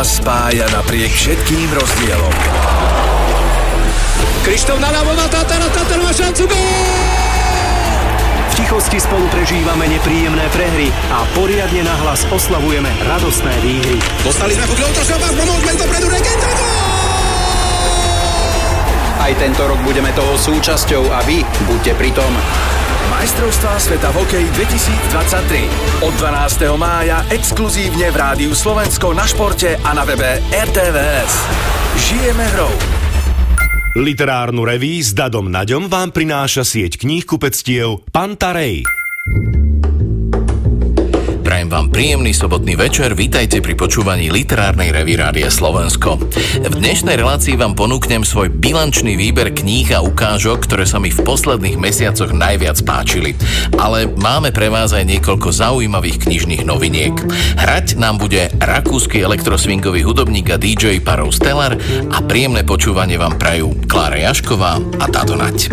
nás spája napriek všetkým rozdielom. Krištof naľavo na Tatara, Tatar má šancu! V tichosti spolu prežívame nepríjemné prehry a poriadne nahlas oslavujeme radostné výhry. Dostali sme puť do pas, pomôžme dopredu, Regenta, Aj tento rok budeme toho súčasťou a vy buďte pri tom. Majstrovstvá sveta v hokeji 2023. Od 12. mája exkluzívne v Rádiu Slovensko na športe a na webe RTVS. Žijeme hrou. Literárnu reví s Dadom Naďom vám prináša sieť kníh kupectiev Pantarej. Vám príjemný sobotný večer, vítajte pri počúvaní literárnej revy Slovensko. V dnešnej relácii vám ponúknem svoj bilančný výber kníh a ukážok, ktoré sa mi v posledných mesiacoch najviac páčili. Ale máme pre vás aj niekoľko zaujímavých knižných noviniek. Hrať nám bude rakúsky elektroswingový hudobník a DJ Parov Stellar a príjemné počúvanie vám prajú Klára Jašková a Tado Nať.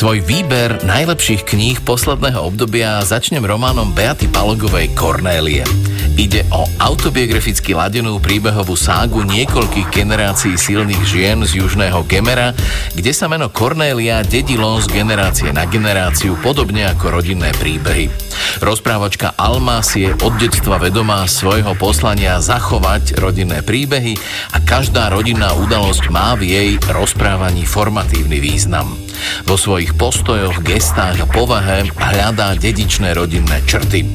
Svoj výber najlepších kníh posledného obdobia začnem románom Beaty Palogovej Kornélie. Ide o autobiograficky ladenú príbehovú ságu niekoľkých generácií silných žien z južného Gemera, kde sa meno Kornélia dedilo z generácie na generáciu podobne ako rodinné príbehy. Rozprávačka Alma si je od detstva vedomá svojho poslania zachovať rodinné príbehy a každá rodinná udalosť má v jej rozprávaní formatívny význam. Vo svojich postojoch, gestách a povahe hľadá dedičné rodinné črty.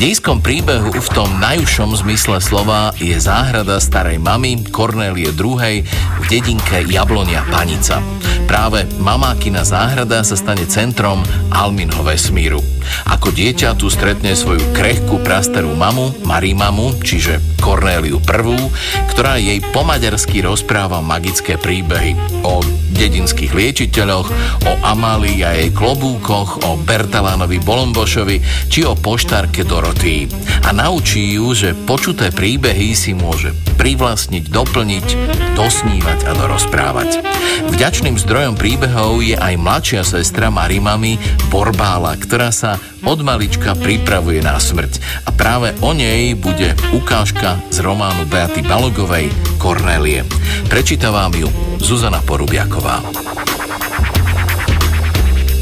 Dejskom príbehu v tom najúžšom zmysle slova je záhrada starej mamy Kornélie II. v dedinke Jablonia Panica. Práve mamákina záhrada sa stane centrom Alminho vesmíru. Ako dieťa tu stretne svoju krehkú prastarú mamu, Marimamu, čiže Kornéliu I, ktorá jej po maďarsky rozpráva magické príbehy o dedinských liečiteľoch, o Amálii a jej klobúkoch, o Bertalánovi Bolombošovi či o poštárke Dorotí. A naučí ju, že počuté príbehy si môže privlastniť, doplniť, dosnívať a dorozprávať. Vďačným zdrojom príbehov je aj mladšia sestra Marimami Borbála, ktorá sa od malička pripravuje na smrť. A práve o nej bude ukážka z románu Beaty Balogovej Kornélie. Prečíta vám ju Zuzana Porubiaková.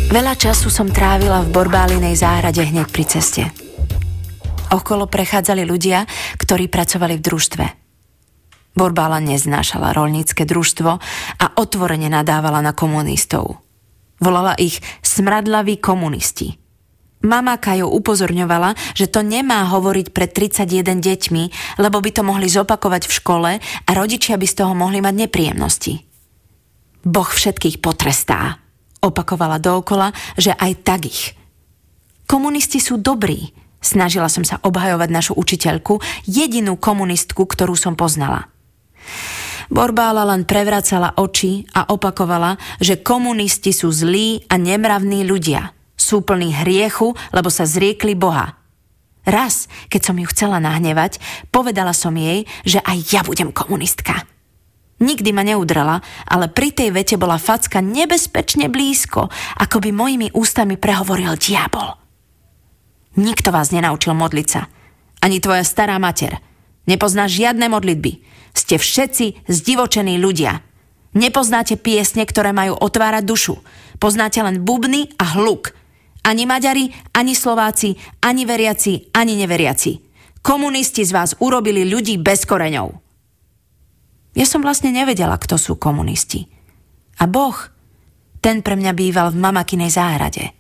Veľa času som trávila v Borbálinej záhrade hneď pri ceste. Okolo prechádzali ľudia, ktorí pracovali v družstve. Borbála neznášala rolnícke družstvo a otvorene nadávala na komunistov. Volala ich smradlaví komunisti – Mama Kajo upozorňovala, že to nemá hovoriť pred 31 deťmi, lebo by to mohli zopakovať v škole a rodičia by z toho mohli mať nepríjemnosti. Boh všetkých potrestá. Opakovala dookola, že aj tak ich. Komunisti sú dobrí. Snažila som sa obhajovať našu učiteľku, jedinú komunistku, ktorú som poznala. Borbála len prevracala oči a opakovala, že komunisti sú zlí a nemravní ľudia – sú plní hriechu, lebo sa zriekli Boha. Raz, keď som ju chcela nahnevať, povedala som jej, že aj ja budem komunistka. Nikdy ma neudrala, ale pri tej vete bola facka nebezpečne blízko, ako by mojimi ústami prehovoril diabol. Nikto vás nenaučil modliť sa. Ani tvoja stará mater. Nepoznáš žiadne modlitby. Ste všetci zdivočení ľudia. Nepoznáte piesne, ktoré majú otvárať dušu. Poznáte len bubny a hluk. Ani Maďari, ani Slováci, ani veriaci, ani neveriaci. Komunisti z vás urobili ľudí bez koreňov. Ja som vlastne nevedela, kto sú komunisti. A Boh, ten pre mňa býval v mamakinej záhrade.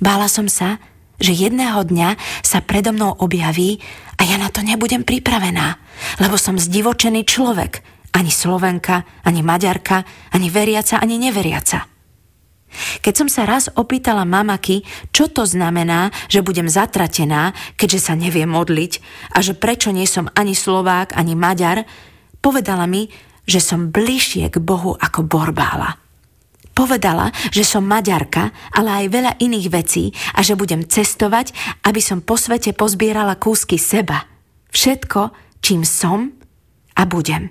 Bála som sa, že jedného dňa sa predo mnou objaví a ja na to nebudem pripravená, lebo som zdivočený človek, ani Slovenka, ani Maďarka, ani veriaca, ani neveriaca. Keď som sa raz opýtala mamaky, čo to znamená, že budem zatratená, keďže sa nevie modliť a že prečo nie som ani Slovák, ani Maďar, povedala mi, že som bližšie k Bohu ako Borbála. Povedala, že som Maďarka, ale aj veľa iných vecí a že budem cestovať, aby som po svete pozbierala kúsky seba. Všetko, čím som a budem.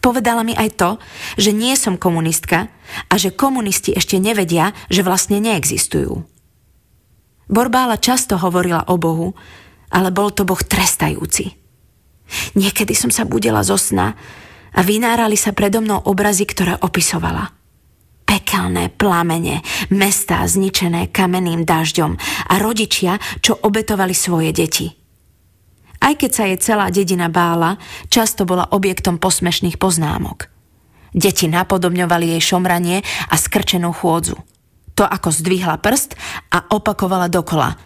Povedala mi aj to, že nie som komunistka a že komunisti ešte nevedia, že vlastne neexistujú. Borbála často hovorila o Bohu, ale bol to Boh trestajúci. Niekedy som sa budela zo sna a vynárali sa predo mnou obrazy, ktoré opisovala. Pekelné plamene, mestá zničené kamenným dažďom a rodičia, čo obetovali svoje deti – aj keď sa jej celá dedina bála, často bola objektom posmešných poznámok. Deti napodobňovali jej šomranie a skrčenú chôdzu. To ako zdvihla prst a opakovala dokola.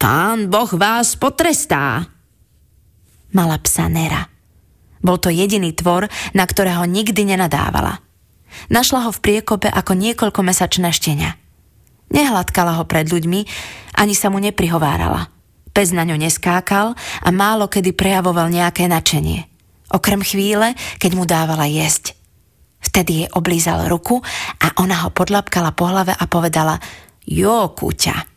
Pán Boh vás potrestá. Mala psa Nera. Bol to jediný tvor, na ktorého nikdy nenadávala. Našla ho v priekope ako niekoľko mesačné štenia. Nehladkala ho pred ľuďmi, ani sa mu neprihovárala – Pes na ňu neskákal a málo kedy prejavoval nejaké načenie. Okrem chvíle, keď mu dávala jesť. Vtedy jej oblízal ruku a ona ho podlapkala po hlave a povedala Jo, kúťa.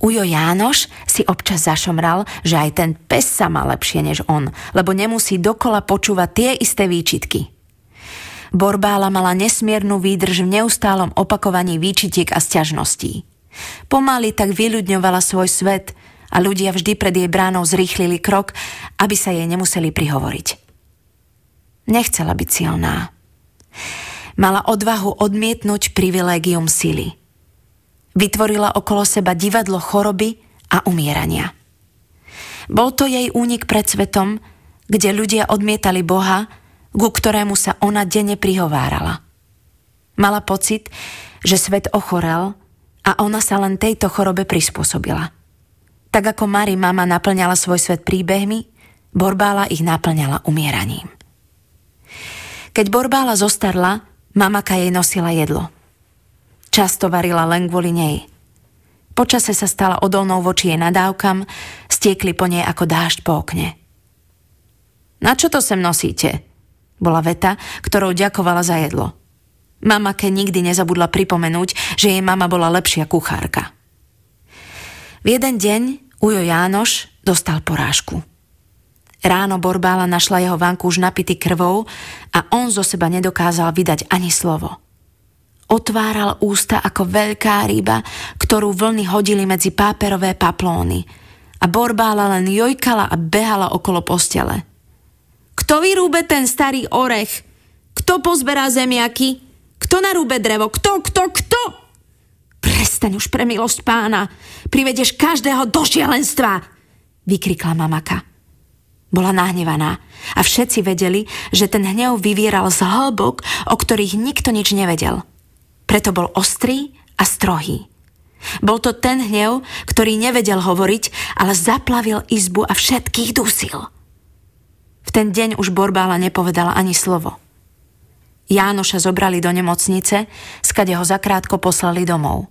Ujo Jánoš si občas zašomral, že aj ten pes sa má lepšie než on, lebo nemusí dokola počúvať tie isté výčitky. Borbála mala nesmiernu výdrž v neustálom opakovaní výčitiek a sťažností. Pomaly tak vyľudňovala svoj svet a ľudia vždy pred jej bránou zrýchlili krok, aby sa jej nemuseli prihovoriť. Nechcela byť silná. Mala odvahu odmietnúť privilégium sily. Vytvorila okolo seba divadlo choroby a umierania. Bol to jej únik pred svetom, kde ľudia odmietali Boha, ku ktorému sa ona denne prihovárala. Mala pocit, že svet ochorel a ona sa len tejto chorobe prispôsobila. Tak ako Mari mama naplňala svoj svet príbehmi, Borbála ich naplňala umieraním. Keď Borbála zostarla, mamaka jej nosila jedlo. Často varila len kvôli nej. Počase sa stala odolnou voči jej nadávkam, stiekli po nej ako dážď po okne. Na čo to sem nosíte? Bola veta, ktorou ďakovala za jedlo. Mamake nikdy nezabudla pripomenúť, že jej mama bola lepšia kuchárka. V jeden deň Ujo Jánoš dostal porážku. Ráno Borbála našla jeho vanku už napitý krvou a on zo seba nedokázal vydať ani slovo. Otváral ústa ako veľká ryba, ktorú vlny hodili medzi páperové paplóny a Borbála len jojkala a behala okolo postele. Kto vyrúbe ten starý orech? Kto pozberá zemiaky? Kto narúbe drevo? Kto, kto, kto? Prestaň už pre milosť pána. Privedeš každého do šialenstva, vykrikla mamaka. Bola nahnevaná a všetci vedeli, že ten hnev vyvieral z hĺbok, o ktorých nikto nič nevedel. Preto bol ostrý a strohý. Bol to ten hnev, ktorý nevedel hovoriť, ale zaplavil izbu a všetkých dusil. V ten deň už Borbála nepovedala ani slovo. Jánoša zobrali do nemocnice, skade ho zakrátko poslali domov.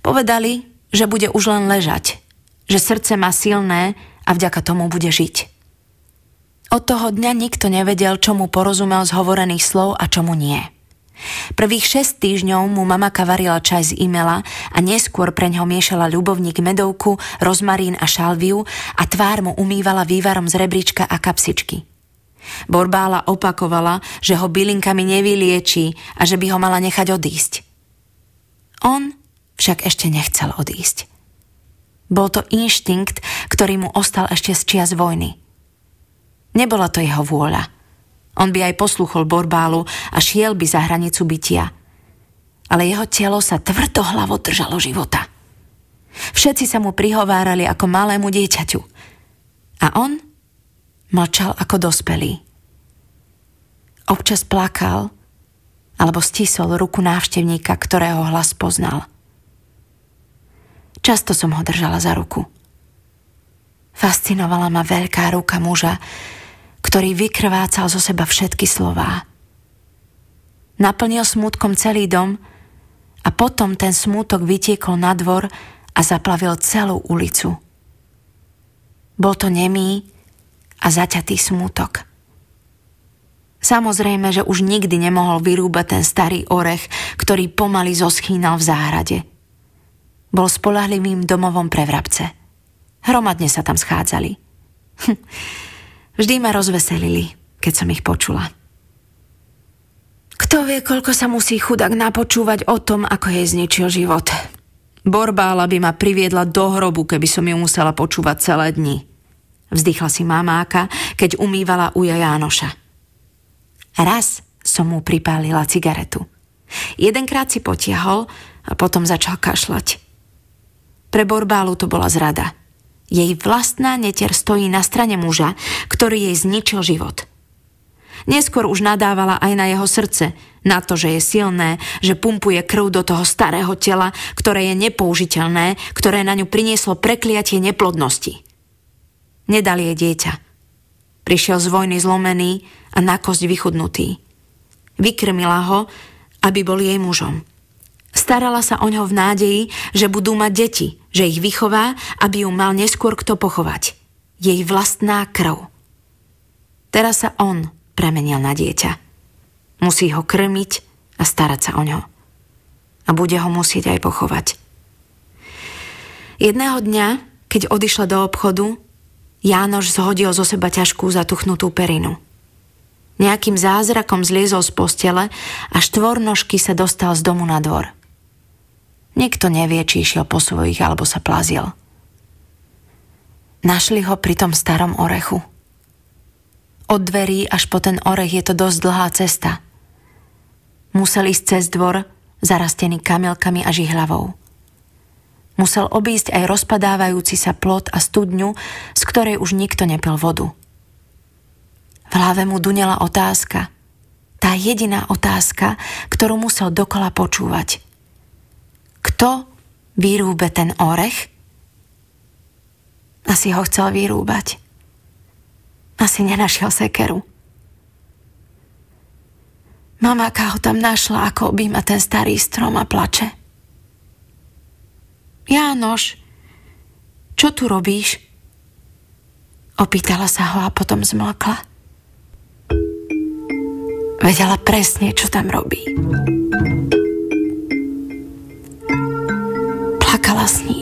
Povedali, že bude už len ležať, že srdce má silné a vďaka tomu bude žiť. Od toho dňa nikto nevedel, čo mu porozumel z hovorených slov a čomu nie. Prvých 6 týždňov mu mamaka varila čaj z imela a neskôr pre ňo miešala ľubovník medovku, rozmarín a šalviu a tvár mu umývala vývarom z rebríčka a kapsičky. Borbála opakovala, že ho bylinkami nevyliečí a že by ho mala nechať odísť. On však ešte nechcel odísť. Bol to inštinkt, ktorý mu ostal ešte z čias vojny. Nebola to jeho vôľa. On by aj posluchol Borbálu a šiel by za hranicu bytia. Ale jeho telo sa tvrdohlavo držalo života. Všetci sa mu prihovárali ako malému dieťaťu. A on mlčal ako dospelý. Občas plakal alebo stisol ruku návštevníka, ktorého hlas poznal. Často som ho držala za ruku. Fascinovala ma veľká ruka muža, ktorý vykrvácal zo seba všetky slová. Naplnil smútkom celý dom a potom ten smútok vytiekol na dvor a zaplavil celú ulicu. Bol to nemý a zaťatý smútok. Samozrejme, že už nikdy nemohol vyrúbať ten starý orech, ktorý pomaly zoschínal v záhrade – bol spolahlivým domovom pre vrabce. Hromadne sa tam schádzali. Hm. Vždy ma rozveselili, keď som ich počula. Kto vie, koľko sa musí chudák napočúvať o tom, ako jej zničil život. Borbála by ma priviedla do hrobu, keby som ju musela počúvať celé dni. Vzdychla si mamáka, keď umývala uja Jánoša. Raz som mu pripálila cigaretu. Jedenkrát si potiahol a potom začal kašľať. Pre Borbálu to bola zrada. Jej vlastná netier stojí na strane muža, ktorý jej zničil život. Neskôr už nadávala aj na jeho srdce, na to, že je silné, že pumpuje krv do toho starého tela, ktoré je nepoužiteľné, ktoré na ňu prinieslo prekliatie neplodnosti. Nedal jej dieťa. Prišiel z vojny zlomený a na kosť vychudnutý. Vykrmila ho, aby bol jej mužom. Starala sa o ňo v nádeji, že budú mať deti, že ich vychová, aby ju mal neskôr kto pochovať. Jej vlastná krv. Teraz sa on premenil na dieťa. Musí ho krmiť a starať sa o ňo. A bude ho musieť aj pochovať. Jedného dňa, keď odišla do obchodu, Jánoš zhodil zo seba ťažkú zatuchnutú perinu. Nejakým zázrakom zliezol z postele a štvornožky sa dostal z domu na dvor. Nikto nevie, či išiel po svojich alebo sa plazil. Našli ho pri tom starom orechu. Od dverí až po ten orech je to dosť dlhá cesta. Musel ísť cez dvor, zarastený kamilkami a žihľavou. Musel obísť aj rozpadávajúci sa plot a studňu, z ktorej už nikto nepil vodu. V hlave mu dunela otázka. Tá jediná otázka, ktorú musel dokola počúvať – kto vyrúbe ten orech? Asi ho chcel vyrúbať. Asi nenašiel sekeru. Mamáka ho tam našla, ako objíma ten starý strom a plače. Jánoš, čo tu robíš? Opýtala sa ho a potom zmlkla. Vedela presne, čo tam robí. классный.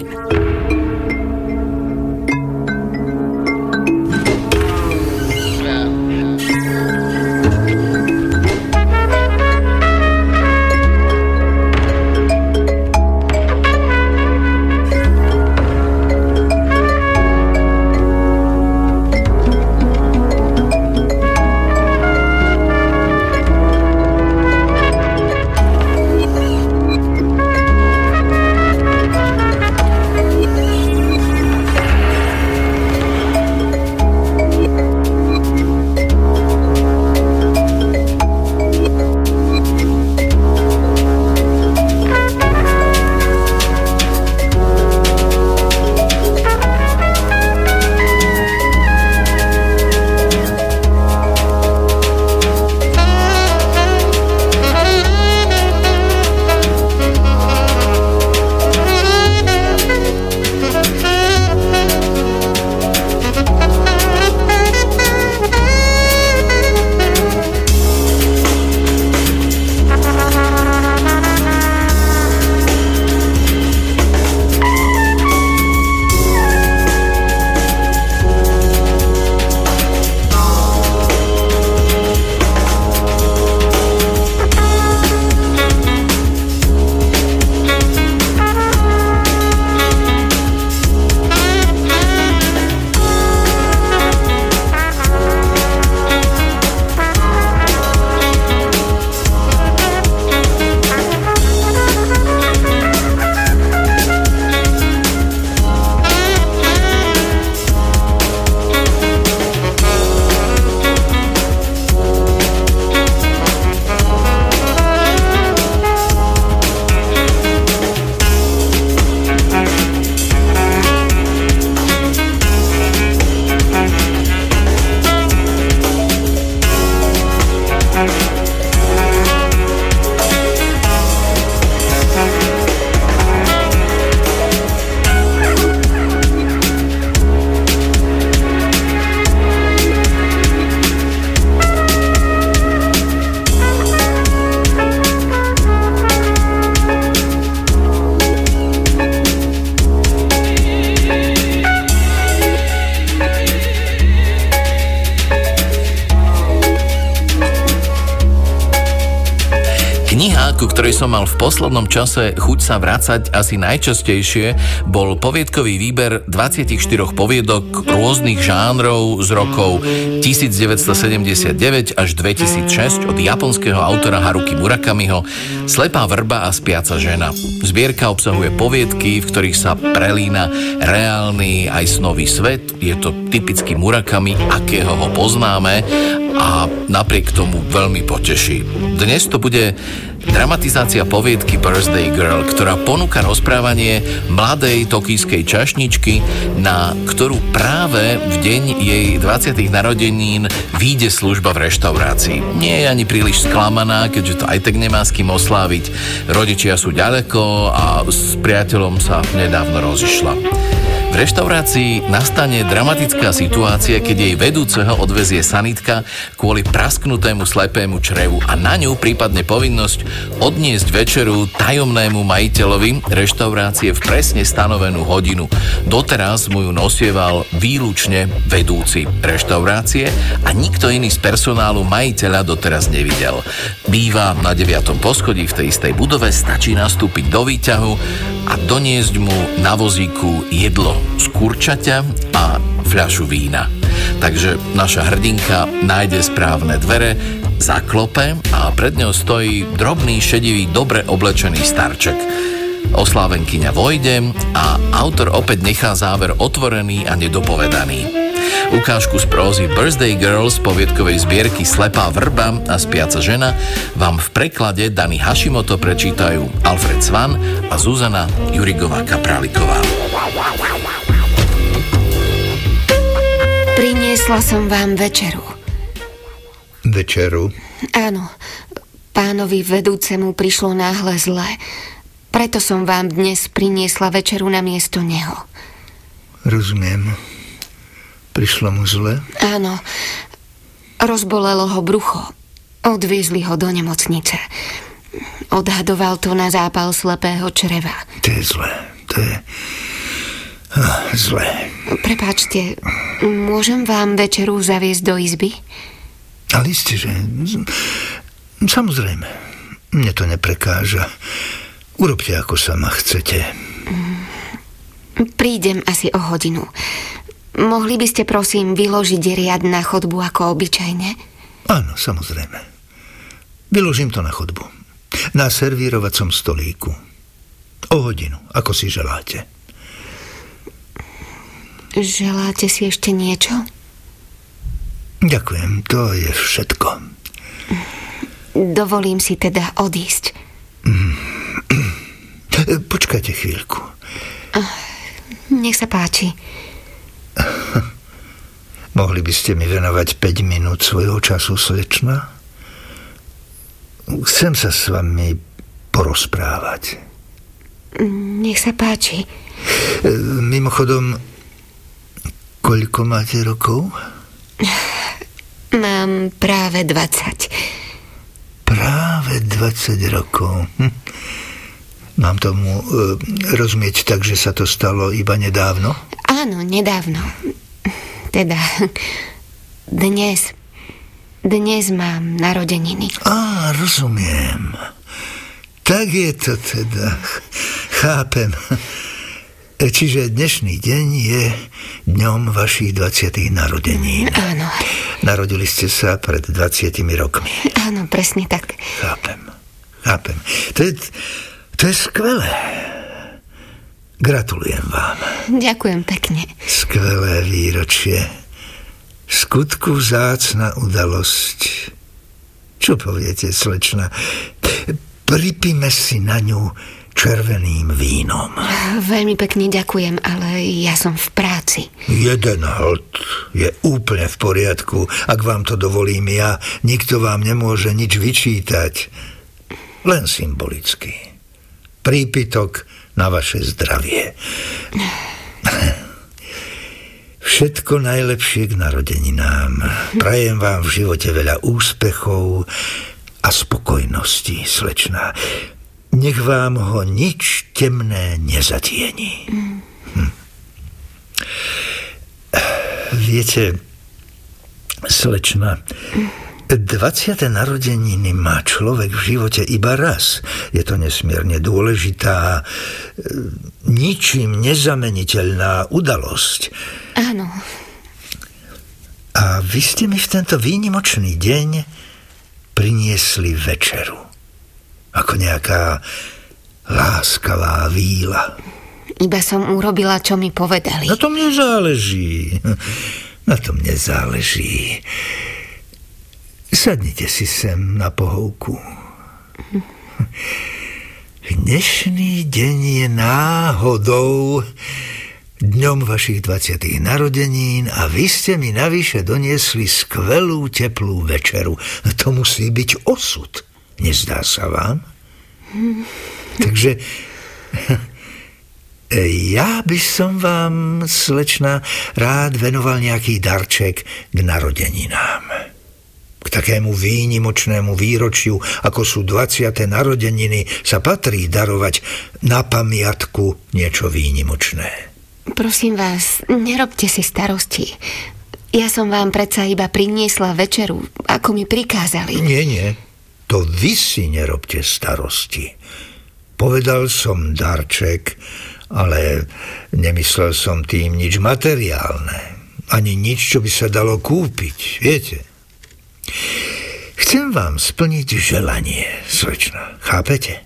Poslednom čase chuť sa vrácať asi najčastejšie, bol poviedkový výber 24 poviedok rôznych žánrov z rokov 1979 až 2006 od japonského autora Haruki Murakamiho Slepá vrba a spiaca žena. Zbierka obsahuje poviedky, v ktorých sa prelína reálny aj snový svet. Je to typický Murakami, akého ho poznáme a napriek tomu veľmi poteší. Dnes to bude dramatizácia poviedky Birthday Girl, ktorá ponúka rozprávanie mladej tokijskej čašničky, na ktorú práve v deň jej 20. narodenín vyjde služba v reštaurácii. Nie je ani príliš sklamaná, keďže to aj tak nemá s kým osláviť. Rodičia sú ďaleko a s priateľom sa nedávno rozišla. V reštaurácii nastane dramatická situácia, keď jej vedúceho odvezie sanitka kvôli prasknutému slepému črevu a na ňu prípadne povinnosť odniesť večeru tajomnému majiteľovi reštaurácie v presne stanovenú hodinu. Doteraz mu ju nosieval výlučne vedúci reštaurácie a nikto iný z personálu majiteľa doteraz nevidel. Býva na 9. poschodí v tej istej budove, stačí nastúpiť do výťahu a doniesť mu na vozíku jedlo z kurčaťa a fľašu vína. Takže naša hrdinka nájde správne dvere, zaklope a pred ňou stojí drobný, šedivý, dobre oblečený starček. Oslávenkyňa vojde a autor opäť nechá záver otvorený a nedopovedaný. Ukážku z prózy Birthday Girls poviedkovej zbierky Slepá vrba a Spiaca žena vám v preklade Dani Hashimoto prečítajú Alfred Svan a Zuzana Jurigová Kapraliková. Priniesla som vám večeru. Večeru? Áno. Pánovi vedúcemu prišlo náhle zle. Preto som vám dnes priniesla večeru na miesto neho. Rozumiem. Prišlo mu zle? Áno. Rozbolelo ho brucho. Odviezli ho do nemocnice. Odhadoval to na zápal slepého čreva. To je zlé. To je... Oh, zlé. Prepáčte, môžem vám večeru zaviesť do izby? Ale isté, že... Samozrejme. Mne to neprekáža. Urobte, ako sama chcete. Prídem asi o hodinu. Mohli by ste prosím vyložiť riad na chodbu ako obyčajne? Áno, samozrejme. Vyložím to na chodbu. Na servírovacom stolíku. O hodinu, ako si želáte. Želáte si ešte niečo? Ďakujem, to je všetko. Dovolím si teda odísť. Počkajte chvíľku. Nech sa páči. Mohli by ste mi venovať 5 minút svojho času, slečna? Chcem sa s vami porozprávať. Nech sa páči. Mimochodom, koľko máte rokov? Mám práve 20. Práve 20 rokov. Hm. Mám tomu e, rozumieť tak, že sa to stalo iba nedávno? Áno, nedávno. Teda dnes. Dnes mám narodeniny. Á, rozumiem. Tak je to teda. Chápem. Čiže dnešný deň je dňom vašich 20. narodení. Áno. Narodili ste sa pred 20 rokmi. Áno, presne tak. Chápem. Chápem. To je, to je skvelé. Gratulujem vám. Ďakujem pekne. Skvelé výročie. Skutku vzácna udalosť. Čo poviete, slečna? Pripíme si na ňu červeným vínom. Veľmi pekne ďakujem, ale ja som v práci. Jeden hlad je úplne v poriadku. Ak vám to dovolím ja, nikto vám nemôže nič vyčítať. Len symbolicky prípitok na vaše zdravie. Všetko najlepšie k narodeninám. Prajem vám v živote veľa úspechov a spokojnosti, slečná. Nech vám ho nič temné nezatieni. Hm. Viete, slečna, 20. narodeniny má človek v živote iba raz. Je to nesmierne dôležitá, e, ničím nezameniteľná udalosť. Áno. A vy ste mi v tento výnimočný deň priniesli večeru. Ako nejaká láskavá víla. Iba som urobila, čo mi povedali. Na tom nezáleží. Na tom nezáleží. Sadnite si sem na pohovku. Dnešný deň je náhodou dňom vašich 20. narodenín a vy ste mi navyše doniesli skvelú teplú večeru. To musí byť osud. Nezdá sa vám? Takže ja by som vám, slečna, rád venoval nejaký darček k narodeninám k takému výnimočnému výročiu, ako sú 20. narodeniny, sa patrí darovať na pamiatku niečo výnimočné. Prosím vás, nerobte si starosti. Ja som vám predsa iba priniesla večeru, ako mi prikázali. Nie, nie. To vy si nerobte starosti. Povedal som darček, ale nemyslel som tým nič materiálne. Ani nič, čo by sa dalo kúpiť, viete. Chcem vám splniť želanie, slečna. Chápete?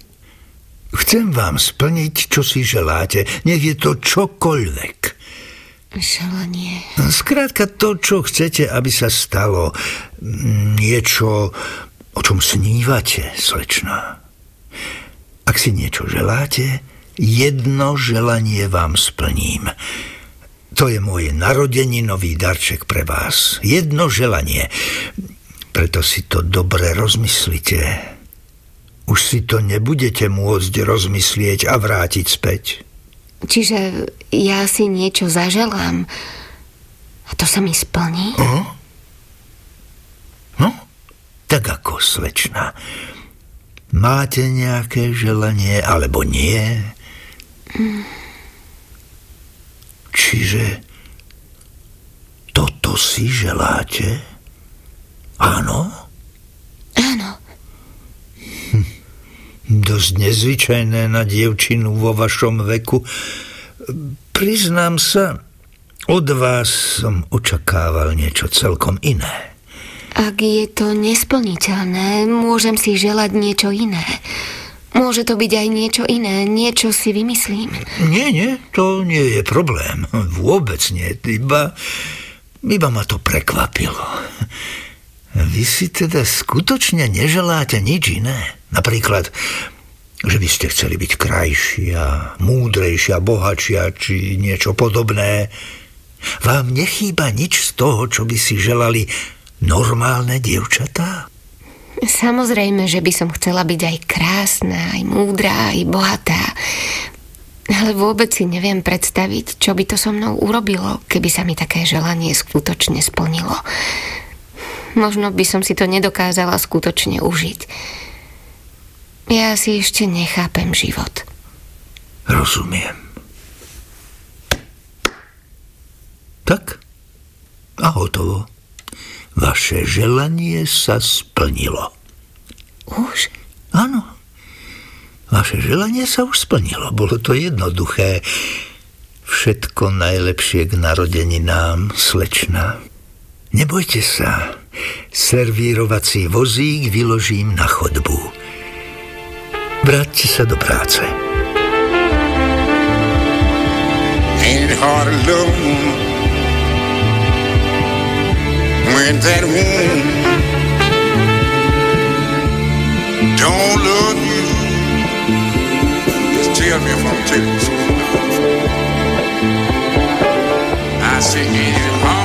Chcem vám splniť, čo si želáte. Nech je to čokoľvek. Želanie. Skrátka to, čo chcete, aby sa stalo. Niečo, o čom snívate, slečna. Ak si niečo želáte, jedno želanie vám splním. To je môj narodeninový darček pre vás. Jedno želanie. Preto si to dobre rozmyslite. Už si to nebudete môcť rozmyslieť a vrátiť späť. Čiže ja si niečo zaželám a to sa mi splní? Uh-huh. No, tak ako slečna. Máte nejaké želanie alebo nie? Mm. Čiže toto si želáte? Áno? Áno. Hm. Dosť nezvyčajné na dievčinu vo vašom veku. Priznám sa, od vás som očakával niečo celkom iné. Ak je to nesplniteľné, môžem si želať niečo iné. Môže to byť aj niečo iné, niečo si vymyslím. Nie, nie, to nie je problém. Vôbec nie, iba, iba ma to prekvapilo. Vy si teda skutočne neželáte nič iné? Napríklad, že by ste chceli byť krajšia, múdrejšia, bohatšia či niečo podobné. Vám nechýba nič z toho, čo by si želali normálne dievčatá? Samozrejme, že by som chcela byť aj krásna, aj múdra, aj bohatá. Ale vôbec si neviem predstaviť, čo by to so mnou urobilo, keby sa mi také želanie skutočne splnilo možno by som si to nedokázala skutočne užiť. Ja si ešte nechápem život. Rozumiem. Tak a hotovo. Vaše želanie sa splnilo. Už? Áno. Vaše želanie sa už splnilo. Bolo to jednoduché. Všetko najlepšie k narodeninám, slečna. Nebojte sa, servírovací vozík vyložím na chodbu. Vráťte sa do práce. Ain't hard when that woman don't love you. Just tell me if I'm telling you. I say, ain't hard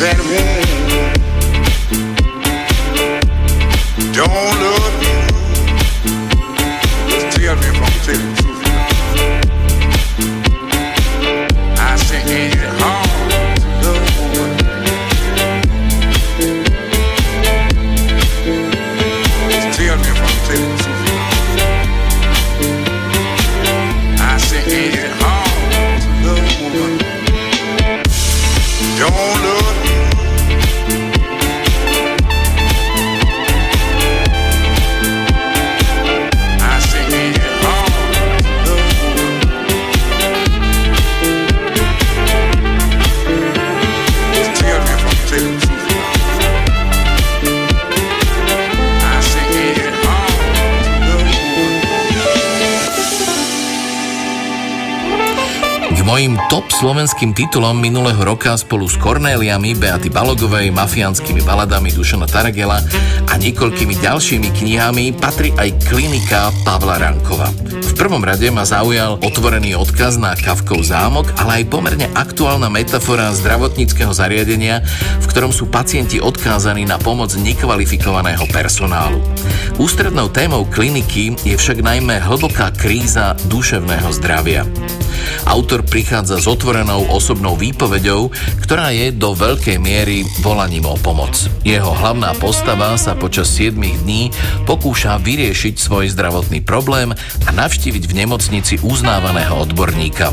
that way. Slovenským titulom minulého roka spolu s Kornéliami, Beaty Balogovej, mafiánskymi baladami Dušana Taragela a niekoľkými ďalšími knihami patrí aj klinika Pavla Rankova. V prvom rade ma zaujal otvorený odkaz na Kavkov zámok, ale aj pomerne aktuálna metafora zdravotníckého zariadenia, v ktorom sú pacienti odkázaní na pomoc nekvalifikovaného personálu. Ústrednou témou kliniky je však najmä hlboká kríza duševného zdravia. Autor prichádza s otvorenou osobnou výpovedou, ktorá je do veľkej miery volaním o pomoc. Jeho hlavná postava sa počas 7 dní pokúša vyriešiť svoj zdravotný problém a navštíviť v nemocnici uznávaného odborníka.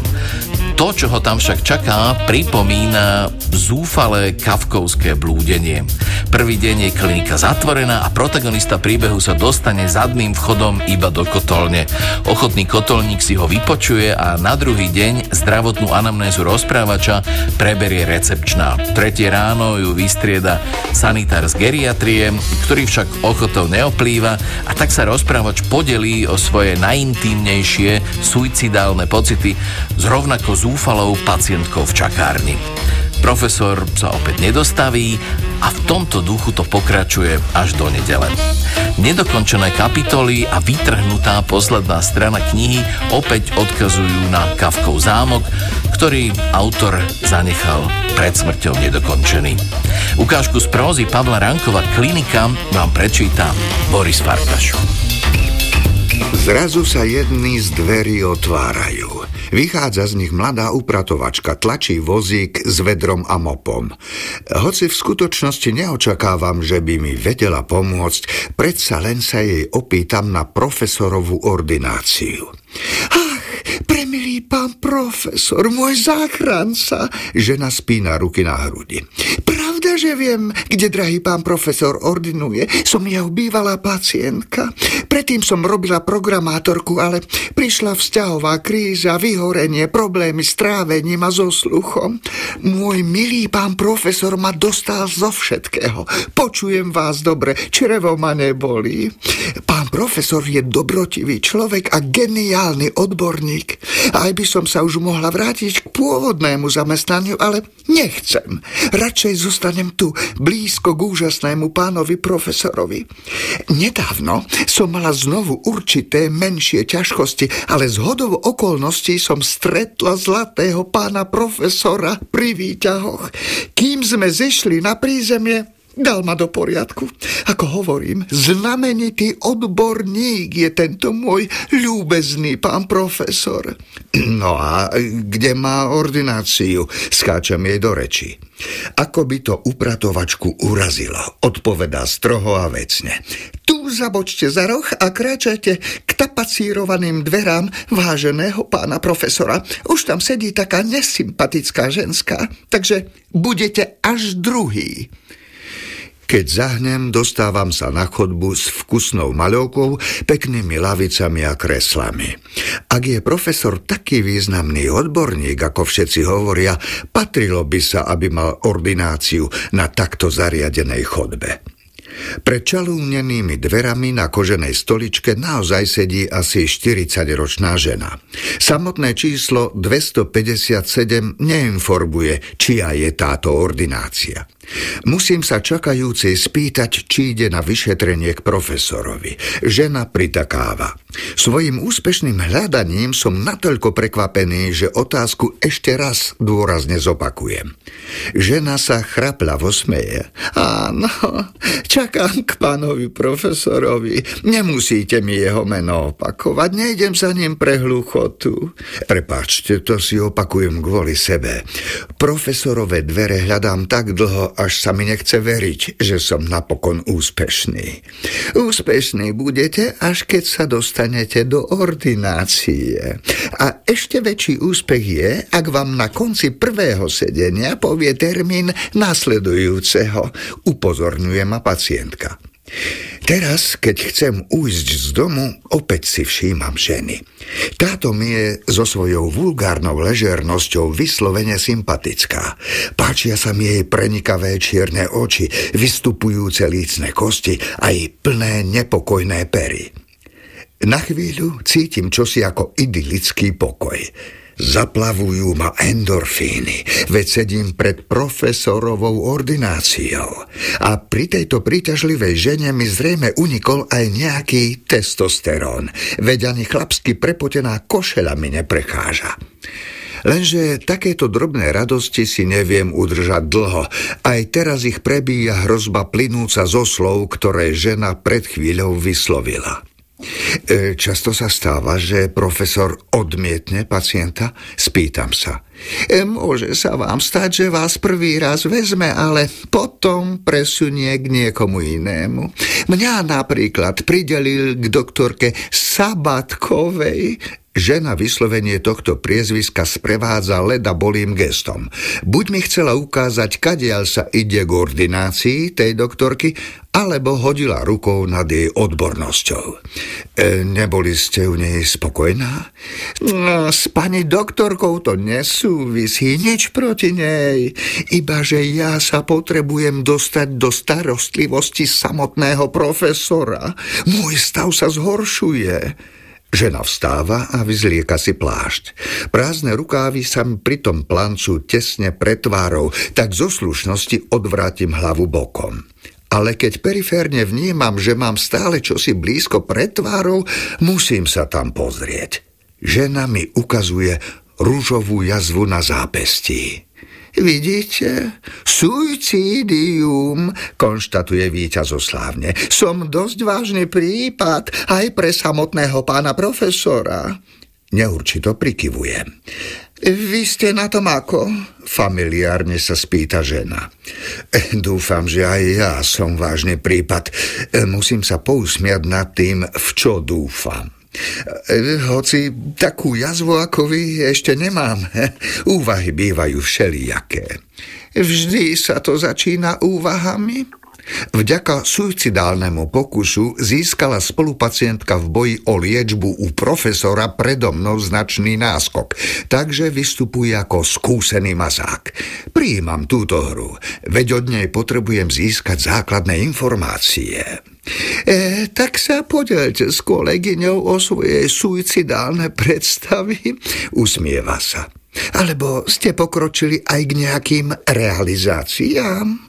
To, čo ho tam však čaká, pripomína zúfalé kavkovské blúdenie. Prvý deň je klinika zatvorená a protagonista príbehu sa dostane zadným vchodom iba do kotolne. Ochotný kotolník si ho vypočuje a na druhý deň zdravotnú anamnézu rozprávača preberie recepčná. Tretie ráno ju vystrieda sanitár z geriatrie, ktorý však ochotou neoplýva a tak sa rozprávač podelí o svoje najintímnejšie suicidálne pocity z rovnako zúfalou pacientkou v čakárni. Profesor sa opäť nedostaví a v tomto duchu to pokračuje až do nedele. Nedokončené kapitoly a vytrhnutá posledná strana knihy opäť odkazujú na Kavkov zámok, ktorý autor zanechal pred smrťou nedokončený. Ukážku z prózy Pavla Rankova Klinika vám prečíta Boris Farkaš. Zrazu sa jedny z dverí otvárajú. Vychádza z nich mladá upratovačka, tlačí vozík s vedrom a mopom. Hoci v skutočnosti neočakávam, že by mi vedela pomôcť, predsa len sa jej opýtam na profesorovú ordináciu. Ach, premilý pán profesor, môj záchranca, žena spína ruky na hrudi. Pravda, že viem, kde drahý pán profesor ordinuje. Som jeho bývalá pacientka. Predtým som robila programátorku, ale prišla vzťahová kríza, vyhorenie, problémy s trávením a so sluchom. Môj milý pán profesor ma dostal zo všetkého. Počujem vás dobre, črevo ma nebolí. Pán profesor je dobrotivý človek a geniálny odborník. Aj by som sa už mohla vrátiť k pôvodnému zamestnaniu, ale nechcem. Radšej zostanem tu, blízko k úžasnému pánovi profesorovi. Nedávno som mala znovu určité menšie ťažkosti, ale z hodov okolností som stretla zlatého pána profesora pri výťahoch. Kým sme zišli na prízemie, Dal ma do poriadku. Ako hovorím, znamenitý odborník je tento môj ľúbezný pán profesor. No a kde má ordináciu? Skáčem jej do reči. Ako by to upratovačku urazilo, odpovedá stroho a vecne. Tu zabočte za roh a kráčajte k tapacírovaným dverám váženého pána profesora. Už tam sedí taká nesympatická ženská, takže budete až druhý. Keď zahnem, dostávam sa na chodbu s vkusnou maľovkou, peknými lavicami a kreslami. Ak je profesor taký významný odborník, ako všetci hovoria, patrilo by sa, aby mal ordináciu na takto zariadenej chodbe. Pred čalúnenými dverami na koženej stoličke naozaj sedí asi 40-ročná žena. Samotné číslo 257 neinformuje, čia je táto ordinácia. Musím sa čakajúcej spýtať, či ide na vyšetrenie k profesorovi. Žena pritakáva. Svojim úspešným hľadaním som natoľko prekvapený, že otázku ešte raz dôrazne zopakujem. Žena sa chrapľavo smeje. Áno, čakám k pánovi profesorovi. Nemusíte mi jeho meno opakovať, nejdem za ním pre hluchotu. Prepáčte, to si opakujem kvôli sebe. Profesorové dvere hľadám tak dlho, až sa mi nechce veriť, že som napokon úspešný. Úspešný budete, až keď sa dostanete do ordinácie. A ešte väčší úspech je, ak vám na konci prvého sedenia povie termín nasledujúceho. Upozorňuje ma pacientka. Teraz, keď chcem ujsť z domu, opäť si všímam ženy. Táto mi je so svojou vulgárnou ležernosťou vyslovene sympatická. Páčia sa mi jej prenikavé čierne oči, vystupujúce lícne kosti a jej plné nepokojné pery. Na chvíľu cítim čosi ako idylický pokoj. Zaplavujú ma endorfíny, veď sedím pred profesorovou ordináciou. A pri tejto príťažlivej žene mi zrejme unikol aj nejaký testosterón, veď ani chlapsky prepotená košela mi neprechádza. Lenže takéto drobné radosti si neviem udržať dlho. Aj teraz ich prebíja hrozba plynúca zo slov, ktoré žena pred chvíľou vyslovila. E, často sa stáva, že profesor odmietne pacienta? Spýtam sa. E, môže sa vám stať, že vás prvý raz vezme, ale potom presunie k niekomu inému. Mňa napríklad pridelil k doktorke Sabatkovej, Žena vyslovenie tohto priezviska sprevádza leda bolým gestom. Buď mi chcela ukázať, kadiaľ sa ide k ordinácii tej doktorky, alebo hodila rukou nad jej odbornosťou. E, neboli ste u nej spokojná? No, s pani doktorkou to nesúvisí, nič proti nej. Iba, že ja sa potrebujem dostať do starostlivosti samotného profesora. Môj stav sa zhoršuje. Žena vstáva a vyzlieka si plášť. Prázdne rukávy sa mi pri tom plancu tesne pred tvárou, tak zo slušnosti odvrátim hlavu bokom. Ale keď periférne vnímam, že mám stále čosi blízko pred tvárou, musím sa tam pozrieť. Žena mi ukazuje rúžovú jazvu na zápestí. Vidíte? Suicídium, konštatuje víťazoslávne. Som dosť vážny prípad aj pre samotného pána profesora. Neurčito prikyvujem. Vy ste na tom ako? Familiárne sa spýta žena. Dúfam, že aj ja som vážny prípad. Musím sa pousmiať nad tým, v čo dúfam. E, hoci takú jazvu ako vy ešte nemám. Úvahy bývajú všelijaké. Vždy sa to začína úvahami. Vďaka suicidálnemu pokusu získala spolupacientka v boji o liečbu u profesora predo mnou značný náskok, takže vystupuje ako skúsený mazák. Prijímam túto hru, veď od nej potrebujem získať základné informácie. E, tak sa podelte s kolegyňou o svoje suicidálne predstavy. Usmieva sa. Alebo ste pokročili aj k nejakým realizáciám?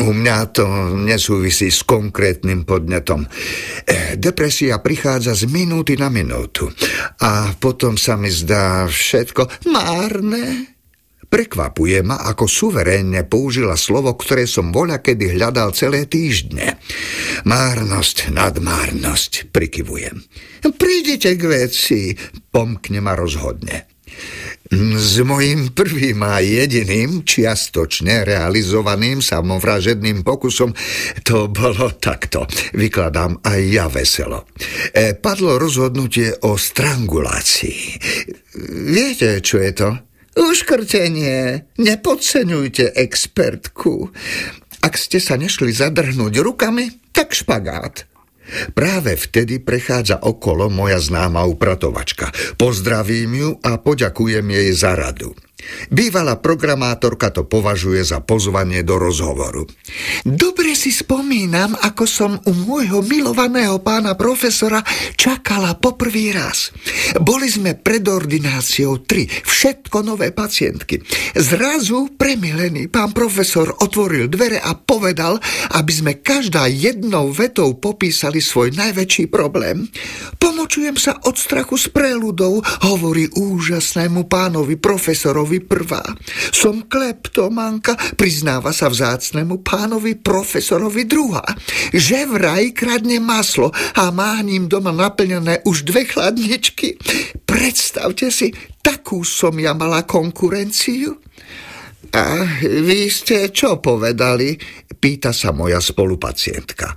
U mňa to nesúvisí s konkrétnym podnetom. E, depresia prichádza z minúty na minútu a potom sa mi zdá všetko márne, Prekvapuje ma, ako suverénne použila slovo, ktoré som voľa kedy hľadal celé týždne. Márnosť, nadmárnosť, prikyvujem. Prídite k veci, pomkne ma rozhodne. S mojím prvým a jediným, čiastočne realizovaným samovražedným pokusom to bolo takto. Vykladám aj ja veselo. E, padlo rozhodnutie o strangulácii. Viete, čo je to? Uškrtenie. Nepodceňujte expertku. Ak ste sa nešli zadrhnúť rukami, tak špagát. Práve vtedy prechádza okolo moja známa upratovačka. Pozdravím ju a poďakujem jej za radu. Bývalá programátorka to považuje za pozvanie do rozhovoru. Dobre si spomínam, ako som u môjho milovaného pána profesora čakala poprvý raz. Boli sme pred ordináciou tri, všetko nové pacientky. Zrazu premilený pán profesor otvoril dvere a povedal, aby sme každá jednou vetou popísali svoj najväčší problém. Pomočujem sa od strachu z preludov, hovorí úžasnému pánovi profesorovi pánovi prvá. Som kleptomanka, priznáva sa vzácnemu pánovi profesorovi druhá. Že vraj kradne maslo a má ním doma naplnené už dve chladničky. Predstavte si, takú som ja mala konkurenciu. A vy ste čo povedali? Pýta sa moja spolupacientka.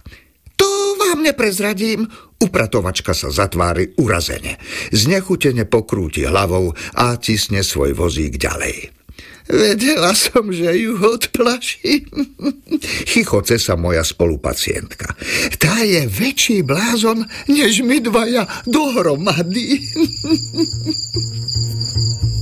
To vám neprezradím, Upratovačka sa zatvári urazene. Znechutene pokrúti hlavou a cisne svoj vozík ďalej. Vedela som, že ju odplaším. Chichoce sa moja spolupacientka. Tá je väčší blázon, než my dvaja dohromady.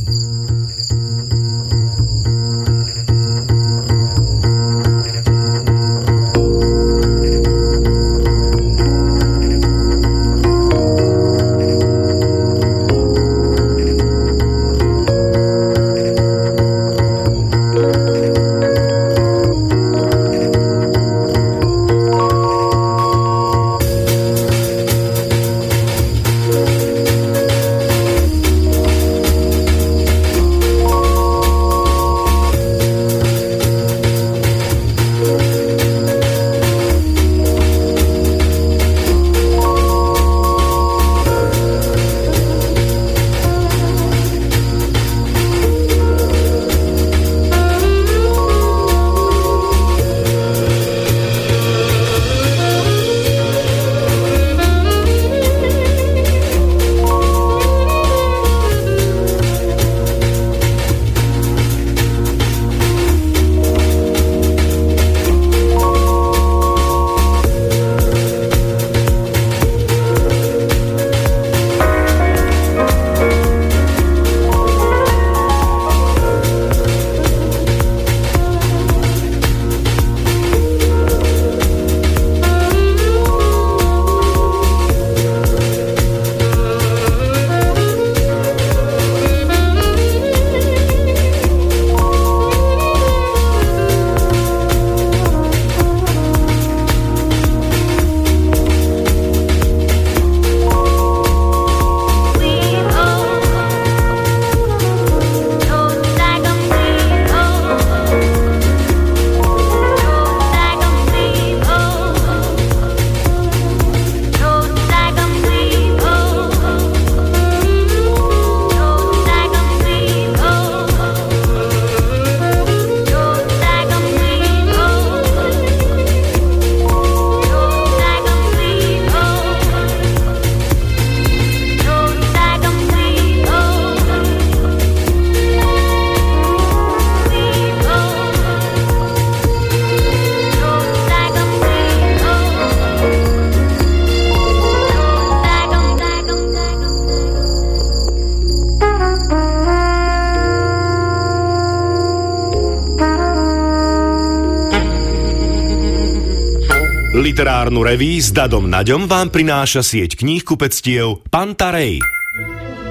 Literárnu reví s Dadom Naďom vám prináša sieť kníh kupectiev Pantarej.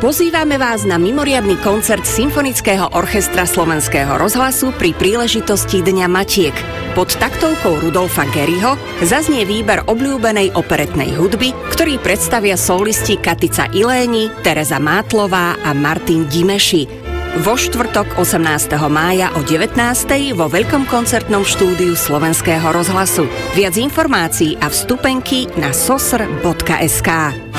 Pozývame vás na mimoriadny koncert Symfonického orchestra Slovenského rozhlasu pri príležitosti Dňa Matiek. Pod taktovkou Rudolfa Geryho zaznie výber obľúbenej operetnej hudby, ktorý predstavia solisti Katica Iléni, Tereza Mátlová a Martin Dimeši vo štvrtok 18. mája o 19. vo veľkom koncertnom štúdiu Slovenského rozhlasu. Viac informácií a vstupenky na sosr.sk.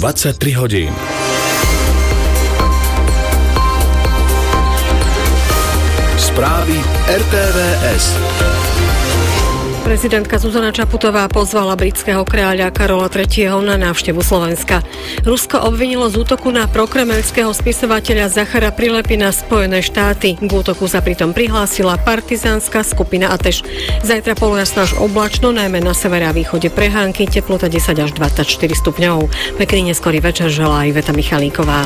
23 hodín. Správy RTVS. Prezidentka Zuzana Čaputová pozvala britského kráľa Karola III. na návštevu Slovenska. Rusko obvinilo z útoku na prokremelského spisovateľa Zachara Prilepina Spojené štáty. K útoku sa pritom prihlásila partizánska skupina Ateš. Zajtra polojasno až oblačno, najmä na severe a východe prehánky, teplota 10 až 24 stupňov. Pekný neskorý večer želá Iveta Michalíková.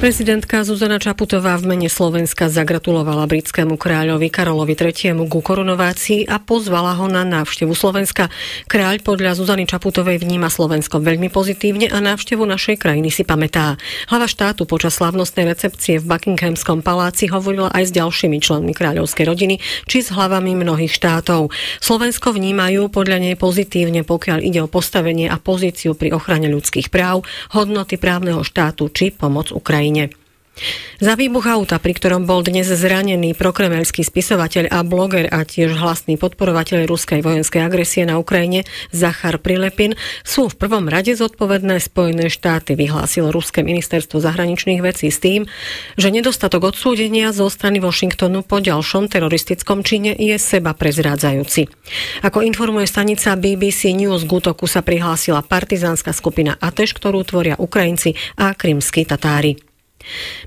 Prezidentka Zuzana Čaputová v mene Slovenska zagratulovala britskému kráľovi Karolovi III. ku korunovácii a pozvala ho na návštevu Slovenska. Kráľ podľa Zuzany Čaputovej vníma Slovensko veľmi pozitívne a návštevu našej krajiny si pamätá. Hlava štátu počas slavnostnej recepcie v Buckinghamskom paláci hovorila aj s ďalšími členmi kráľovskej rodiny či s hlavami mnohých štátov. Slovensko vnímajú podľa nej pozitívne, pokiaľ ide o postavenie a pozíciu pri ochrane ľudských práv, hodnoty právneho štátu či pomoc Ukrajine. Ukrajine. Za výbuch auta, pri ktorom bol dnes zranený prokremelský spisovateľ a bloger a tiež hlasný podporovateľ ruskej vojenskej agresie na Ukrajine Zachar Prilepin, sú v prvom rade zodpovedné Spojené štáty, vyhlásilo Ruské ministerstvo zahraničných vecí s tým, že nedostatok odsúdenia zo strany Washingtonu po ďalšom teroristickom čine je seba prezrádzajúci. Ako informuje stanica BBC News, k útoku sa prihlásila partizánska skupina Ateš, ktorú tvoria Ukrajinci a krymskí Tatári.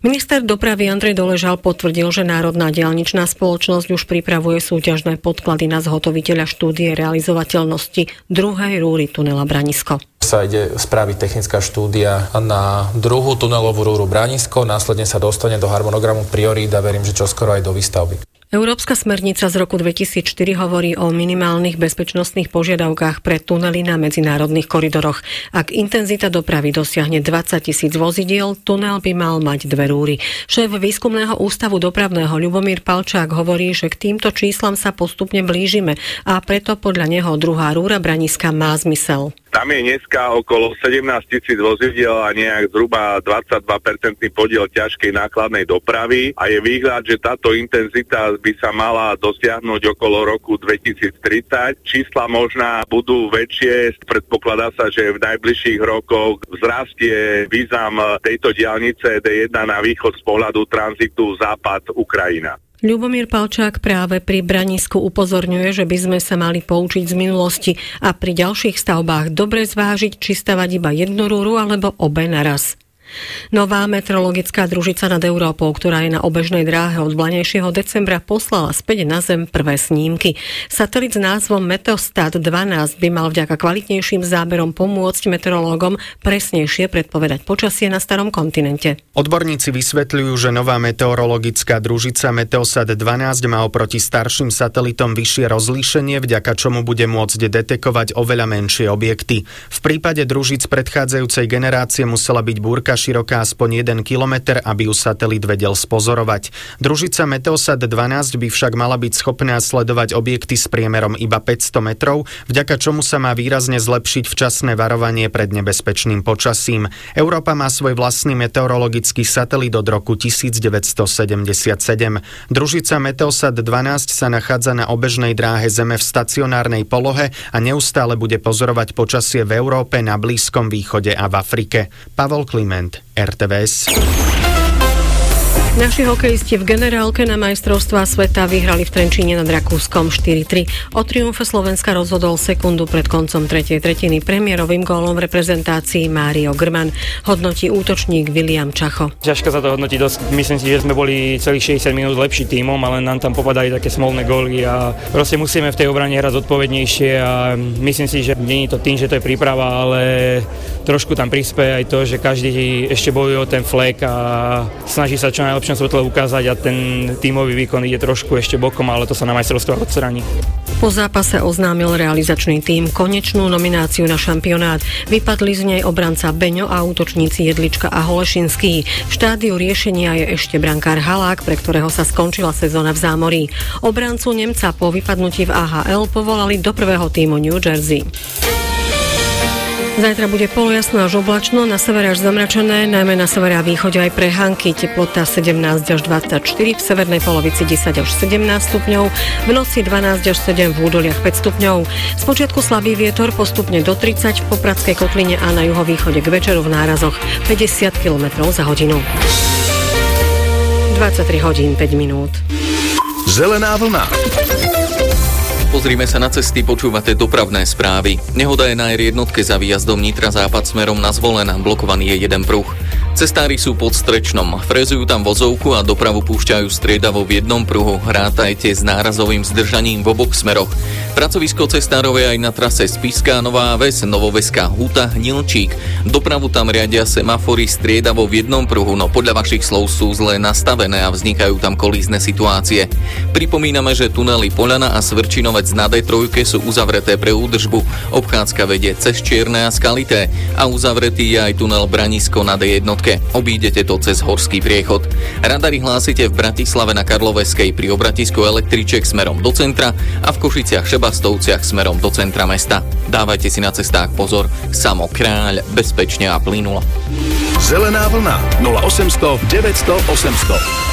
Minister dopravy Andrej Doležal potvrdil, že Národná dialničná spoločnosť už pripravuje súťažné podklady na zhotoviteľa štúdie realizovateľnosti druhej rúry tunela Branisko sa ide spraviť technická štúdia na druhú tunelovú rúru Branisko, následne sa dostane do harmonogramu priorít a verím, že čoskoro aj do výstavby. Európska smernica z roku 2004 hovorí o minimálnych bezpečnostných požiadavkách pre tunely na medzinárodných koridoroch. Ak intenzita dopravy dosiahne 20 tisíc vozidiel, tunel by mal mať dve rúry. Šéf výskumného ústavu dopravného Ľubomír Palčák hovorí, že k týmto číslam sa postupne blížime a preto podľa neho druhá rúra Braniska má zmysel. Tam je dneska okolo 17 tisíc vozidiel a nejak zhruba 22% podiel ťažkej nákladnej dopravy a je výhľad, že táto intenzita by sa mala dosiahnuť okolo roku 2030. Čísla možná budú väčšie, predpokladá sa, že v najbližších rokoch vzrastie význam tejto diálnice D1 na východ z pohľadu tranzitu západ Ukrajina. Ľubomír Palčák práve pri Branisku upozorňuje, že by sme sa mali poučiť z minulosti a pri ďalších stavbách dobre zvážiť, či stavať iba jednu rúru alebo obe naraz. Nová meteorologická družica nad Európou, ktorá je na obežnej dráhe od blanejšieho decembra, poslala späť na Zem prvé snímky. Satelit s názvom Meteostat 12 by mal vďaka kvalitnejším záberom pomôcť meteorológom presnejšie predpovedať počasie na starom kontinente. Odborníci vysvetľujú, že nová meteorologická družica Meteosat 12 má oproti starším satelitom vyššie rozlíšenie, vďaka čomu bude môcť detekovať oveľa menšie objekty. V prípade družic predchádzajúcej generácie musela byť búrka široká aspoň 1 km, aby ju satelit vedel spozorovať. Družica Meteosat 12 by však mala byť schopná sledovať objekty s priemerom iba 500 metrov, vďaka čomu sa má výrazne zlepšiť včasné varovanie pred nebezpečným počasím. Európa má svoj vlastný meteorologický satelit od roku 1977. Družica Meteosat 12 sa nachádza na obežnej dráhe Zeme v stacionárnej polohe a neustále bude pozorovať počasie v Európe, na Blízkom východe a v Afrike. Pavol Kliment, RTVS. Naši hokejisti v generálke na majstrovstvá sveta vyhrali v Trenčíne nad Rakúskom 4-3. O triumfe Slovenska rozhodol sekundu pred koncom tretej tretiny premiérovým gólom v reprezentácii Mário Grman. Hodnotí útočník William Čacho. Ťažko sa to hodnotí dosť. Myslím si, že sme boli celých 60 minút lepší tímom, ale nám tam popadali také smolné góly a proste musíme v tej obrane hrať zodpovednejšie a myslím si, že nie je to tým, že to je príprava, ale trošku tam prispieje aj to, že každý ešte bojuje o ten flek a snaží sa čo najlepšie najlepšom svetle ukázať a ten tímový výkon ide trošku ešte bokom, ale to sa na majstrovstvách odstraní. Po zápase oznámil realizačný tím konečnú nomináciu na šampionát. Vypadli z nej obranca Beňo a útočníci Jedlička a Holešinský. V štádiu riešenia je ešte brankár Halák, pre ktorého sa skončila sezóna v zámorí. Obrancu Nemca po vypadnutí v AHL povolali do prvého týmu New Jersey. Zajtra bude polojasno až oblačno, na severe až zamračené, najmä na severe a východe aj prehánky, teplota 17 až 24, v severnej polovici 10 až 17 stupňov, v noci 12 až 7 v údoliach 5 stupňov. Spočiatku slabý vietor postupne do 30 v Popradskej kotline a na juhovýchode k večeru v nárazoch 50 km za hodinu. 23 hodín 5 minút. Zelená vlna. Pozrime sa na cesty, počúvate dopravné správy. Nehoda je na R1 za výjazdom Nitra západ smerom na zvolen, blokovaný je jeden pruh. Cestári sú pod Strečnom, frezujú tam vozovku a dopravu púšťajú striedavo v jednom pruhu. Hrátajte s nárazovým zdržaním v oboch smeroch. Pracovisko cestárov je aj na trase Spiska Nová Ves, Novoveska Huta, Hnilčík. Dopravu tam riadia semafory striedavo v jednom pruhu, no podľa vašich slov sú zle nastavené a vznikajú tam kolízne situácie. Pripomíname, že tunely Poľana a Svrčinovec na D3 sú uzavreté pre údržbu. Obchádzka vedie cez Čierne a Skalité a uzavretý je aj tunel Branisko na D1 jednotke. Obídete to cez horský priechod. Radary hlásite v Bratislave na Karloveskej pri obratisku električek smerom do centra a v Košiciach Šebastovciach smerom do centra mesta. Dávajte si na cestách pozor. Samo kráľ, bezpečne a plynulo. Zelená vlna 0800 900 800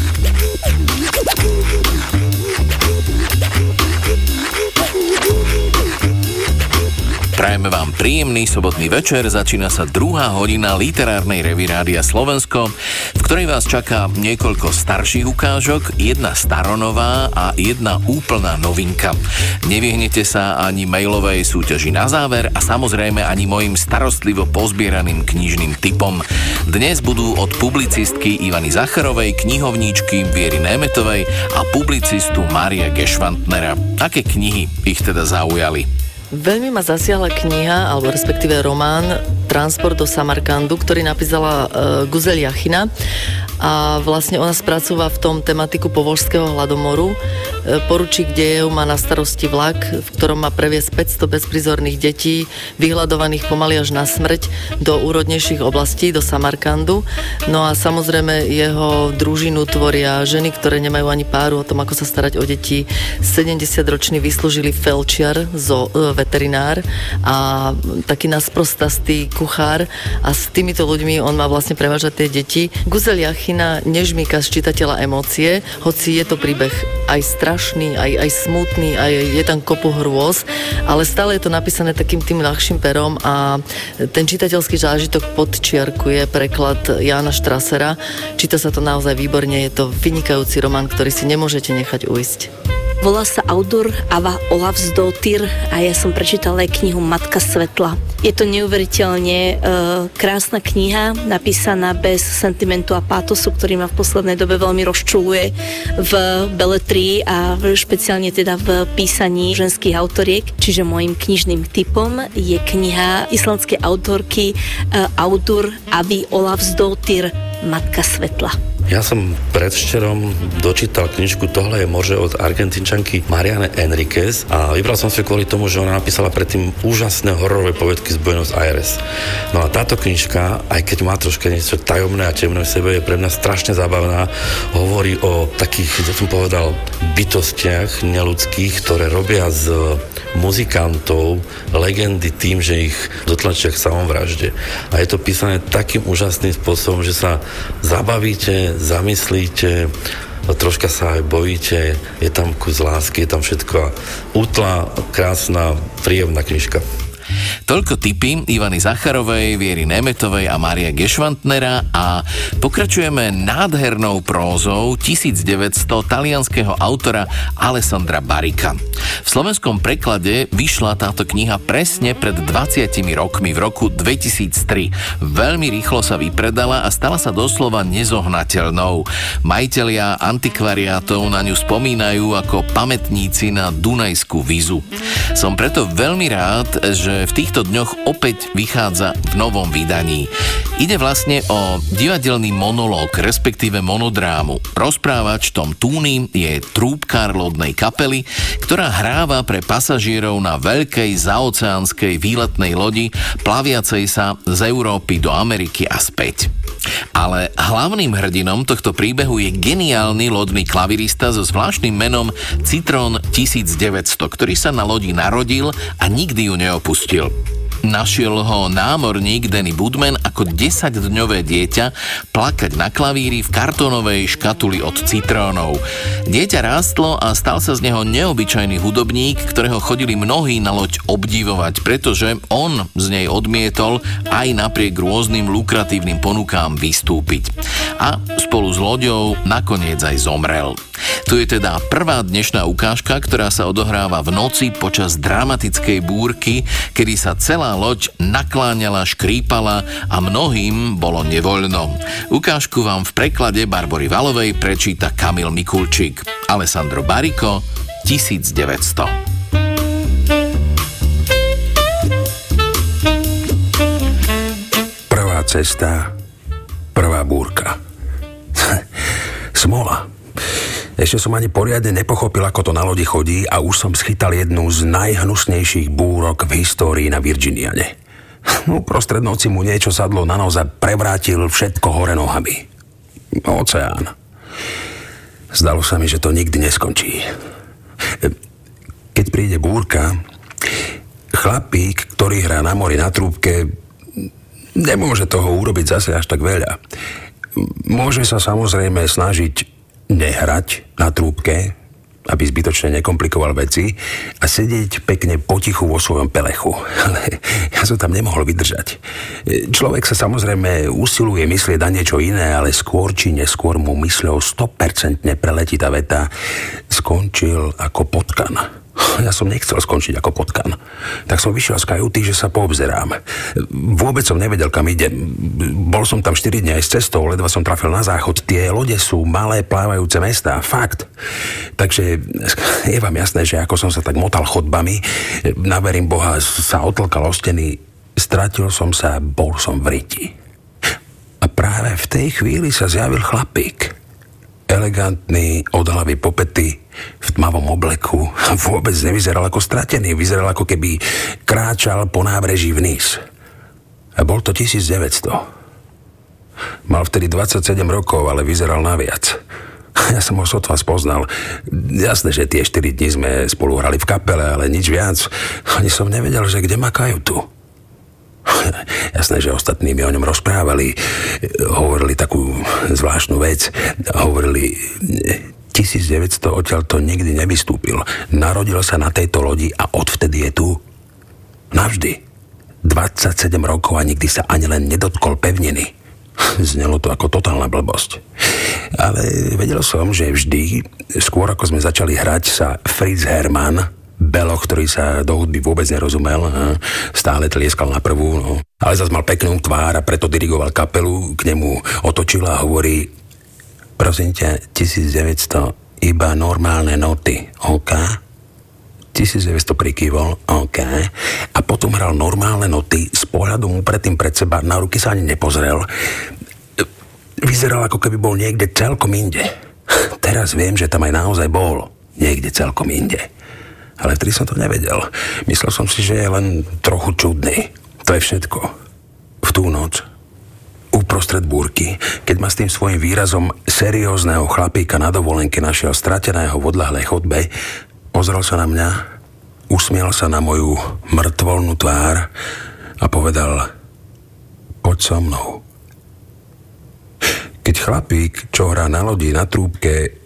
Prajeme vám príjemný sobotný večer, začína sa druhá hodina literárnej revy Slovensko, v ktorej vás čaká niekoľko starších ukážok, jedna staronová a jedna úplná novinka. Nevyhnete sa ani mailovej súťaži na záver a samozrejme ani mojim starostlivo pozbieraným knižným typom. Dnes budú od publicistky Ivany Zacharovej, knihovníčky Viery Németovej a publicistu Mária Gešvantnera. Aké knihy ich teda zaujali? Veľmi ma zasiahla kniha, alebo respektíve román Transport do Samarkandu, ktorý napísala uh, Guzel Jachina a vlastne ona spracúva v tom tematiku povožského hladomoru. E, poručík dejev má na starosti vlak, v ktorom má previesť 500 bezprizorných detí, vyhľadovaných pomaly až na smrť do úrodnejších oblastí, do Samarkandu. No a samozrejme jeho družinu tvoria ženy, ktoré nemajú ani páru o tom, ako sa starať o deti. 70-ročný vyslúžili felčiar, zo, e, veterinár a taký nasprostastý kuchár a s týmito ľuďmi on má vlastne prevážať tie deti. Guzel Jachin Martina nežmýka z čitateľa emócie, hoci je to príbeh aj strašný, aj, aj smutný, aj je tam kopu hrôz, ale stále je to napísané takým tým ľahším perom a ten čitateľský zážitok podčiarkuje preklad Jána Štrasera. Číta sa to naozaj výborne, je to vynikajúci román, ktorý si nemôžete nechať uísť. Volá sa autor Ava Olavsdottir a ja som prečítala aj knihu Matka svetla. Je to neuveriteľne e, krásna kniha, napísaná bez sentimentu a pátosu, ktorý ma v poslednej dobe veľmi rozčuluje v beletrii a špeciálne teda v písaní ženských autoriek. Čiže môjim knižným typom je kniha islandskej autorky e, autor Avi Olavsdottir Matka svetla. Ja som predvčerom dočítal knižku Tohle je morže od argentinčanky Mariane Enriquez a vybral som si kvôli tomu, že ona napísala predtým úžasné hororové povedky z Buenos Aires. No a táto knižka, aj keď má troška niečo tajomné a temné v sebe, je pre mňa strašne zábavná. Hovorí o takých, ja som povedal, bytostiach neludských, ktoré robia z muzikantov legendy tým, že ich dotlačia k samovražde. A je to písané takým úžasným spôsobom, že sa zabavíte, zamyslíte, troška sa aj bojíte, je tam kus lásky, je tam všetko útla, krásna, príjemná knižka. Toľko tipy Ivany Zacharovej, Viery Nemetovej a Maria Gešvantnera a pokračujeme nádhernou prózou 1900 talianského autora Alessandra Barika. V slovenskom preklade vyšla táto kniha presne pred 20 rokmi v roku 2003. Veľmi rýchlo sa vypredala a stala sa doslova nezohnateľnou. Majitelia antikvariátov na ňu spomínajú ako pamätníci na Dunajskú vizu. Som preto veľmi rád, že v týchto dňoch opäť vychádza v novom vydaní. Ide vlastne o divadelný monológ, respektíve monodrámu. Rozprávač Tom Túny je trúbkár lodnej kapely, ktorá hráva pre pasažierov na veľkej zaoceánskej výletnej lodi, plaviacej sa z Európy do Ameriky a späť. Ale hlavným hrdinom tohto príbehu je geniálny lodný klavirista so zvláštnym menom Citron 1900, ktorý sa na lodi narodil a nikdy ju neopustil. skill. Našiel ho námorník Danny Budman ako 10-dňové dieťa plakať na klavíri v kartónovej škatuli od citrónov. Dieťa rástlo a stal sa z neho neobyčajný hudobník, ktorého chodili mnohí na loď obdivovať, pretože on z nej odmietol aj napriek rôznym lukratívnym ponukám vystúpiť. A spolu s loďou nakoniec aj zomrel. Tu je teda prvá dnešná ukážka, ktorá sa odohráva v noci počas dramatickej búrky, kedy sa celá loď nakláňala, škrípala a mnohým bolo nevoľno. Ukážku vám v preklade Barbory Valovej prečíta Kamil Mikulčík. Alessandro Bariko, 1900. Prvá cesta, prvá búrka. Smola. Ešte som ani poriadne nepochopil, ako to na lodi chodí a už som schytal jednu z najhnusnejších búrok v histórii na Virginiane. Uprostred noci mu niečo sadlo na nos a prevrátil všetko hore nohami. Oceán. Zdalo sa mi, že to nikdy neskončí. Keď príde búrka, chlapík, ktorý hrá na mori na trúbke, nemôže toho urobiť zase až tak veľa. Môže sa samozrejme snažiť nehrať na trúbke, aby zbytočne nekomplikoval veci a sedieť pekne potichu vo svojom pelechu. Ale ja som tam nemohol vydržať. Človek sa samozrejme usiluje myslieť na niečo iné, ale skôr či neskôr mu mysľou 100% preletí tá veta skončil ako potkan. Ja som nechcel skončiť ako potkan. Tak som vyšiel z kajuty, že sa poobzerám. Vôbec som nevedel, kam ide. Bol som tam 4 dní aj s cestou, ledva som trafil na záchod. Tie lode sú malé plávajúce mesta, fakt. Takže je vám jasné, že ako som sa tak motal chodbami, naverím Boha, sa otlkal o steny, stratil som sa, bol som v riti. A práve v tej chvíli sa zjavil chlapík elegantný, od hlavy popety, v tmavom obleku. Vôbec nevyzeral ako stratený, vyzeral ako keby kráčal po nábreží vniz. A bol to 1900. Mal vtedy 27 rokov, ale vyzeral naviac. Ja som ho sotva spoznal. Jasné, že tie 4 dní sme spolu hrali v kapele, ale nič viac. Ani som nevedel, že kde má kajutu. Jasné, že ostatní mi o ňom rozprávali, hovorili takú zvláštnu vec. Hovorili, 1900 odtiaľ to nikdy nevystúpil. Narodil sa na tejto lodi a odvtedy je tu navždy. 27 rokov a nikdy sa ani len nedotkol pevniny. Znelo to ako totálna blbosť. Ale vedel som, že vždy, skôr ako sme začali hrať, sa Fritz Hermann, Belo, ktorý sa do hudby vôbec nerozumel, stále tlieskal na prvú, no. ale zase mal peknú tvár a preto dirigoval kapelu, k nemu otočil a hovorí prosím ťa, 1900 iba normálne noty, OK? 1900 prikývol, OK. A potom hral normálne noty, s pohľadom predtým pred seba, na ruky sa ani nepozrel. Vyzeral ako keby bol niekde celkom inde. Teraz viem, že tam aj naozaj bol. Niekde celkom inde ale vtedy som to nevedel. Myslel som si, že je len trochu čudný. To je všetko. V tú noc, uprostred búrky, keď ma s tým svojim výrazom seriózneho chlapíka na dovolenke našiel strateného v odlahlej chodbe, pozrel sa na mňa, usmiel sa na moju mŕtvolnú tvár a povedal poď so mnou. Keď chlapík, čo hrá na lodi na trúbke,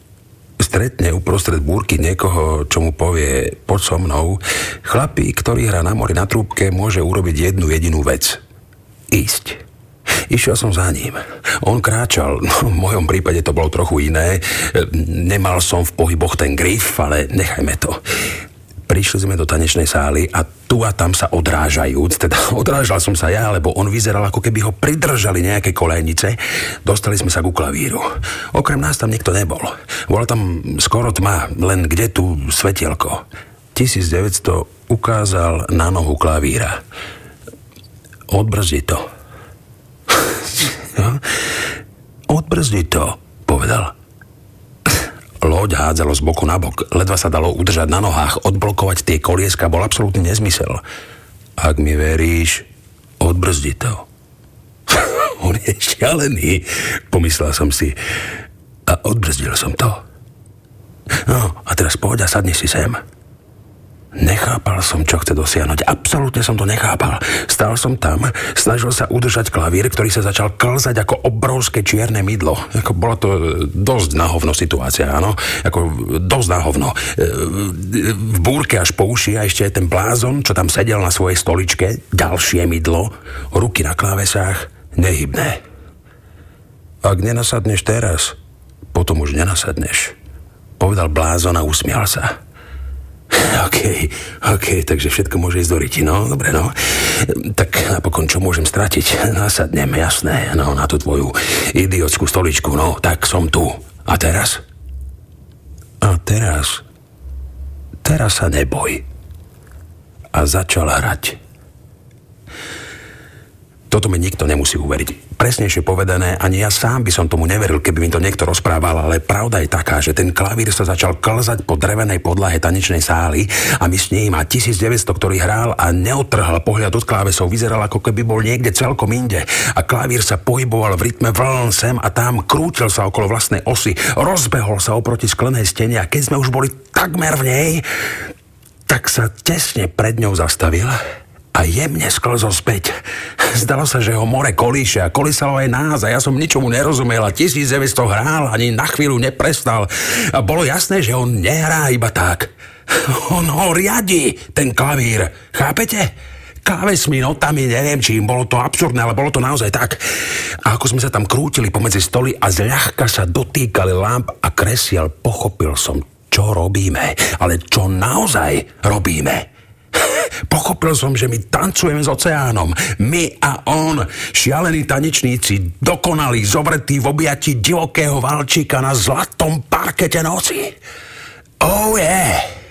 stretne uprostred búrky niekoho, čo mu povie poď so mnou, chlapík, ktorý hrá na mori na trúbke, môže urobiť jednu jedinú vec. Ísť. Išiel som za ním. On kráčal, no, v mojom prípade to bolo trochu iné. Nemal som v pohyboch ten grif, ale nechajme to. Prišli sme do tanečnej sály a tu a tam sa odrážajúc, teda odrážal som sa ja, lebo on vyzeral ako keby ho pridržali nejaké kolejnice, dostali sme sa ku klavíru. Okrem nás tam nikto nebol. Bola tam skoro tma, len kde tu svetielko. 1900 ukázal na nohu klavíra. Odbrzdi to. Odbrzdi to, povedal. Loď hádzalo z boku na bok, ledva sa dalo udržať na nohách, odblokovať tie kolieska bol absolútny nezmysel. Ak mi veríš, odbrzdi to. On je šialený, pomyslel som si. A odbrzdil som to. No, a teraz poď a sadni si sem. Nechápal som, čo chce dosiahnuť. Absolútne som to nechápal. Stal som tam, snažil sa udržať klavír, ktorý sa začal klzať ako obrovské čierne mydlo. Ako bolo to dosť nahovno situácia, áno? Ako dosť nahovno. V búrke až po uši a ešte aj ten blázon, čo tam sedel na svojej stoličke, ďalšie mydlo, ruky na klávesách, nehybné. Ak nenasadneš teraz, potom už nenasadneš. Povedal blázon a usmial sa. OK, OK, takže všetko môže ísť do riti, no, dobre, no. Tak napokon, čo môžem stratiť? Nasadnem, jasné, no, na tú tvoju idiotskú stoličku, no, tak som tu. A teraz? A teraz? Teraz sa neboj. A začal hrať. Toto mi nikto nemusí uveriť. Presnejšie povedané, ani ja sám by som tomu neveril, keby mi to niekto rozprával, ale pravda je taká, že ten klavír sa začal klzať po drevenej podlahe tanečnej sály a my s ním a 1900, ktorý hral a neotrhal pohľad od klávesov, vyzeral ako keby bol niekde celkom inde. A klavír sa pohyboval v rytme vln sem a tam, krútil sa okolo vlastnej osy, rozbehol sa oproti sklenej stene a keď sme už boli takmer v nej, tak sa tesne pred ňou zastavil a jemne sklzol späť. Zdalo sa, že ho more kolíše a kolísalo aj nás a ja som ničomu nerozumel a 1900 hrál, ani na chvíľu neprestal. A bolo jasné, že on nehrá iba tak. On ho riadi, ten klavír. Chápete? klávesmi, notami, neviem čím, bolo to absurdné, ale bolo to naozaj tak. A ako sme sa tam krútili pomedzi stoly a zľahka sa dotýkali lamp a kresiel, pochopil som, čo robíme, ale čo naozaj robíme. Pochopil som, že my tancujeme s oceánom. My a on, šialení tanečníci, dokonalí, zobretí v objati divokého valčíka na zlatom parkete noci. Oh yeah!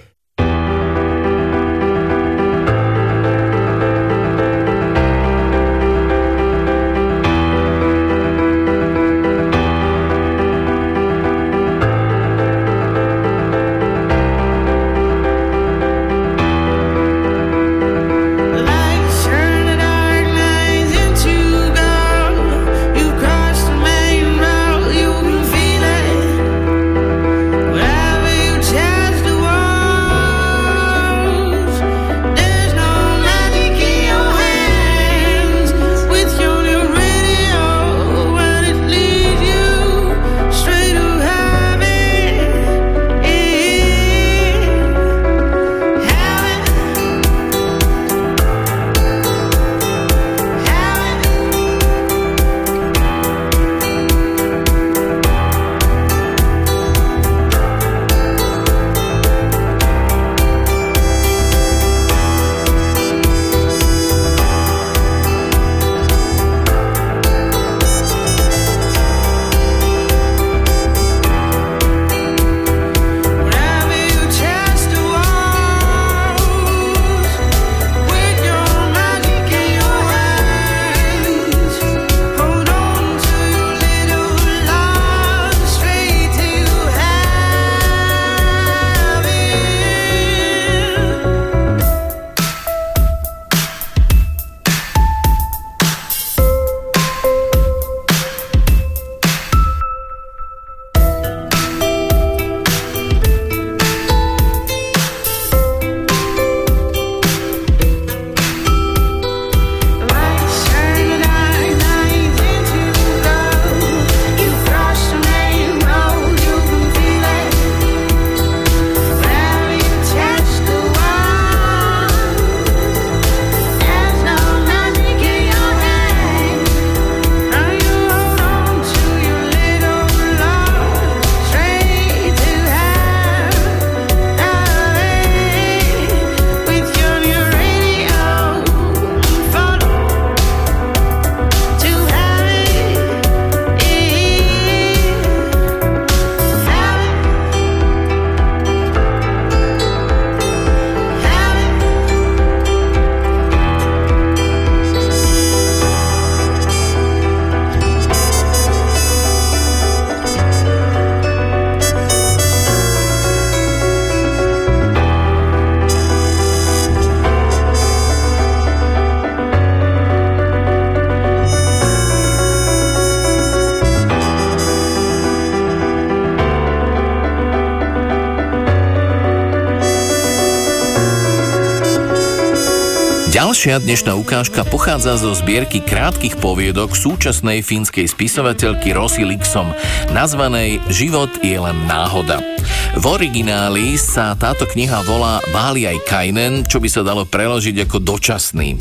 Ďalšia dnešná ukážka pochádza zo zbierky krátkých poviedok súčasnej fínskej spisovateľky Rosy Lixom, nazvanej Život je len náhoda. V origináli sa táto kniha volá Váliaj Kainen, čo by sa dalo preložiť ako dočasný.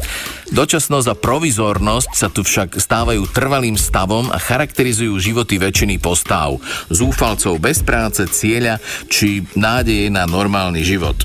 Dočasnosť a provizornosť sa tu však stávajú trvalým stavom a charakterizujú životy väčšiny postáv, zúfalcov bez práce, cieľa či nádeje na normálny život.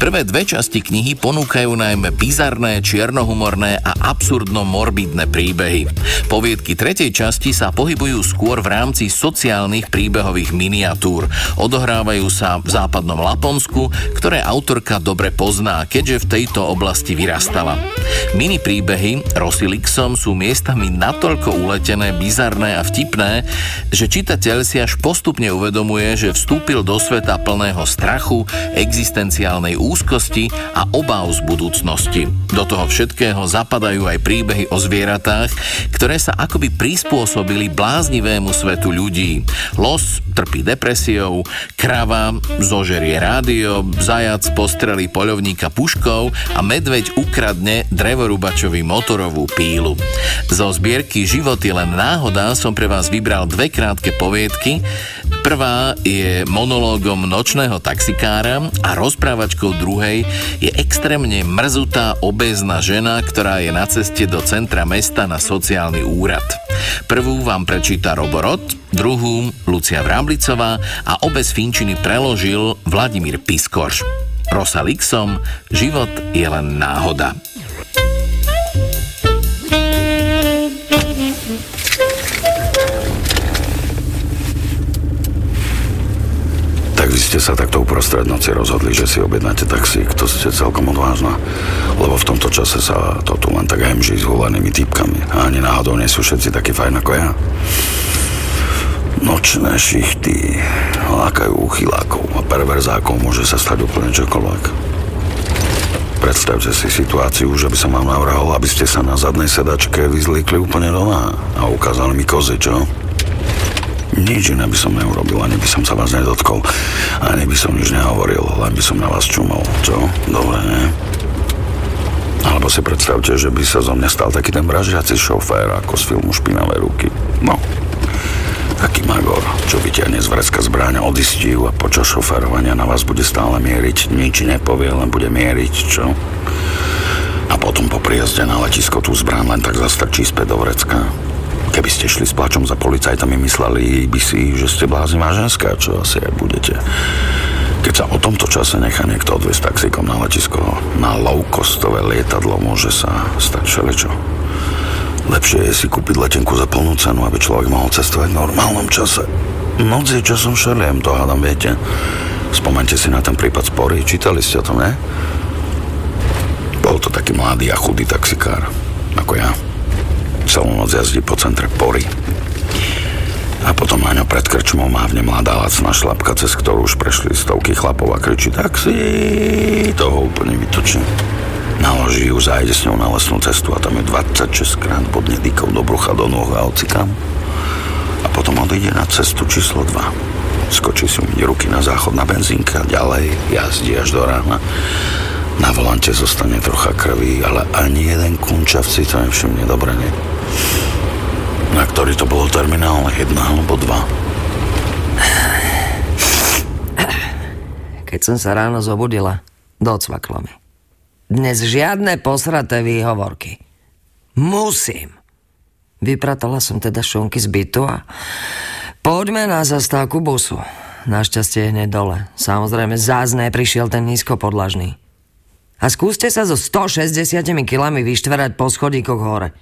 Prvé dve časti knihy ponúkajú najmä bizarné, čiernohumorné a absurdno-morbidné príbehy. Poviedky tretej časti sa pohybujú skôr v rámci sociálnych príbehových miniatúr. Odohrávajú sa v západnom Laponsku, ktoré autorka dobre pozná, keďže v tejto oblasti vyrastala. Mini príbehy Rosilixom sú miestami natoľko uletené, bizarné a vtipné, že čitateľ si až postupne uvedomuje, že vstúpil do sveta plného strachu, existenciálnej úzkosti a obáv z budúcnosti. Do toho všetkého zapadajú aj príbehy o zvieratách, ktoré sa akoby prispôsobili bláznivému svetu ľudí. Los trpí depresiou, krava zožerie rádio, zajac postrelí poľovníka puškou a medveď ukradne drevorubačovi motorovú pílu. Zo zbierky Život je len náhoda som pre vás vybral dve krátke poviedky. Prvá je monológom nočného taxikára a rozprávač posluchačkou druhej je extrémne mrzutá obézna žena, ktorá je na ceste do centra mesta na sociálny úrad. Prvú vám prečíta Roborot, druhú Lucia Vráblicová a obe z Finčiny preložil Vladimír Piskorš. Rosa Lixom, život je len náhoda. Tak vy ste sa takto uprostred noci rozhodli, že si objednáte taxík. To ste celkom odvážna. Lebo v tomto čase sa to tu len tak hemží s hulanými typkami. A ani náhodou nie sú všetci takí fajn ako ja. Nočné šichty lákajú uchylákov a perverzákov môže sa stať úplne čokoľvek. Predstavte si situáciu, že by som vám navrhol, aby ste sa na zadnej sedačke vyzlíkli úplne doma a ukázali mi kozy, čo? Nič iné by som neurobil, ani by som sa vás nedotkol, ani by som nič nehovoril, len by som na vás čumol. Čo? Dobre, nie? Alebo si predstavte, že by sa zo mňa stal taký ten vražiaci šofér, ako z filmu Špinavé ruky. No, taký magor, čo vyťahne z vrecka zbráňa odistiu a počas šoférovania na vás bude stále mieriť, nič nepovie, len bude mieriť, čo? A potom po príjazde na letisko tú zbraň len tak zastrčí späť do vrecka. Keby ste šli s plačom za policajtami, mysleli by si, že ste bláznivá ženská, čo asi aj budete. Keď sa o tomto čase nechá niekto odviesť taxíkom na letisko, na low-costové lietadlo môže sa stať všeličo. Lepšie je si kúpiť letenku za plnú cenu, aby človek mohol cestovať v normálnom čase. Noc je časom šeliem, to hádam, viete. Spomente si na ten prípad spory, čítali ste to, ne? Bol to taký mladý a chudý taxikár, ako ja. Celú noc jazdí po centre Pory. A potom na ňo pred krčmou mávne mladá lacná šlapka, cez ktorú už prešli stovky chlapov a kričí taxi, toho úplne vytočí. Naloží ju, zajde s ňou na lesnú cestu a tam je 26 krát bodne dýkov do brucha, do nôh a ocikám. A potom odíde na cestu číslo 2. Skočí si umyť ruky na záchod na benzínka, ďalej jazdí až do rána na volante zostane trocha krvi, ale ani jeden kunčav si to nevšimne dobre, nie? Na ktorý to bolo terminál? Jedna alebo dva? Keď som sa ráno zobudila, docvaklo mi. Dnes žiadne posraté výhovorky. Musím. Vypratala som teda šunky z bytu a poďme na zastávku busu. Našťastie je hneď dole. Samozrejme, zás prišiel ten nízko podlažný a skúste sa so 160 kilami vyštverať po schodíkoch hore.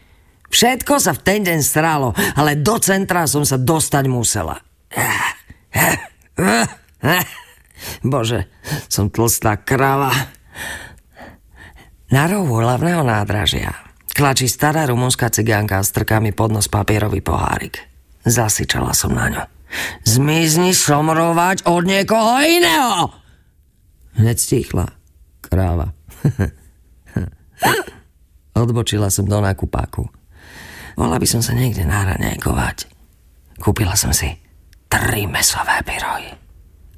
Všetko sa v ten deň strálo, ale do centra som sa dostať musela. Bože, som tlstá krava. Na rohu hlavného nádražia klačí stará rumunská cigánka s trkami pod nos papierový pohárik. Zasičala som na ňo. Zmizni somrovať od niekoho iného! Hneď stichla. Kráva. Odbočila som do nákupáku. Mohla by som sa niekde náraňajkovať. Kúpila som si tri mesové pyrohy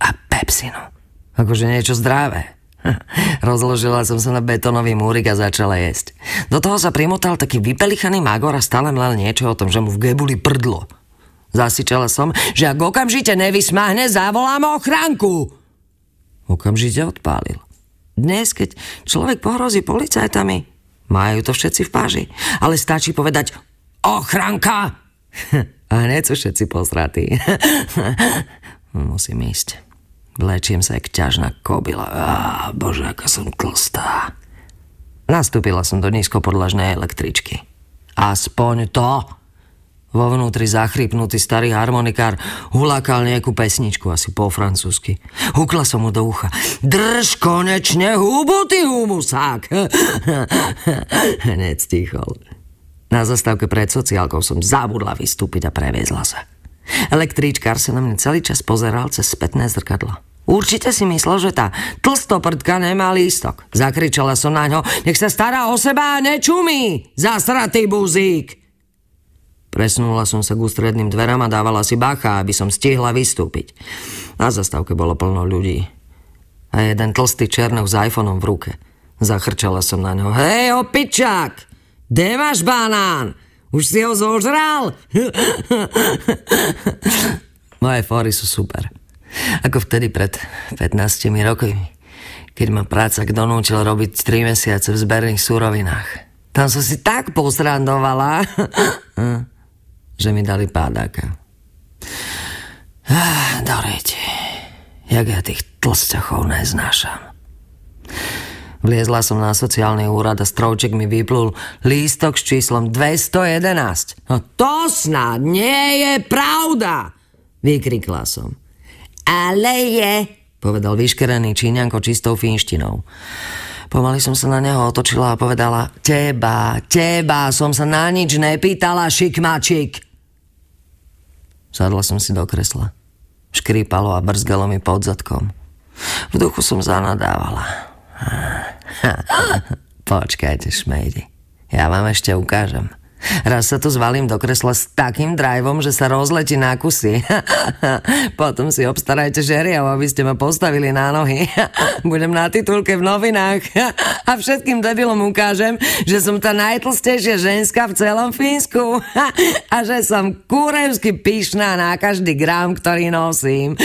a pepsinu. Akože niečo zdravé. Rozložila som sa na betónový múrik a začala jesť. Do toho sa primotal taký vypelichaný magor a stále mlel niečo o tom, že mu v gebuli prdlo. Zasičala som, že ak okamžite nevysmáhne, zavolám ochránku. Okamžite odpálil. Dnes, keď človek pohrozí policajtami, majú to všetci v páži. Ale stačí povedať ochranka a hneď sú všetci pozratí. Musím ísť. Vlečiem sa jak ťažná kobila. Á, bože, aká som tlstá. Nastúpila som do nízkopodlažnej električky. Aspoň to. Vo vnútri zachrypnutý starý harmonikár hulákal nejakú pesničku, asi po francúzsky. Hukla som mu do ucha. Drž konečne hubu, ty humusák! Hneď stichol. Na zastávke pred sociálkou som zabudla vystúpiť a previezla sa. Elektríčkár sa na mňa celý čas pozeral cez spätné zrkadlo. Určite si myslel, že tá tlstoprdka nemá lístok. Zakričala som na ňo, nech sa stará o seba a nečumí, zasratý buzík. Presnula som sa k ústredným dverám a dávala si bacha, aby som stihla vystúpiť. Na zastávke bolo plno ľudí. A jeden tlstý černok s iPhoneom v ruke. Zachrčala som na ňo. Hej, opičák! Kde máš banán? Už si ho zožral? Moje fóry sú super. Ako vtedy pred 15 rokmi, keď ma práca donútil robiť 3 mesiace v zberných súrovinách. Tam som si tak posrandovala že mi dali pádáka. Ah, jak ja tých tlsťachov neznášam. Vliezla som na sociálny úrad a strouček mi vyplul lístok s číslom 211. No to snad nie je pravda, vykrikla som. Ale je, povedal vyškerený Číňanko čistou finštinou. Pomaly som sa na neho otočila a povedala Teba, teba, som sa na nič nepýtala, šikmačik. Sadla som si do kresla. Škrípalo a brzgalo mi pod zadkom. V duchu som zanadávala. Počkajte, šmejdi. Ja vám ešte ukážem. Raz sa tu zvalím do kresla s takým driveom, že sa rozletí na kusy. Potom si obstarajte žeriav, aby ste ma postavili na nohy. Budem na titulke v novinách. A všetkým debilom ukážem, že som tá najtlstejšia ženská v celom Fínsku. A že som kurevsky pyšná na každý gram, ktorý nosím.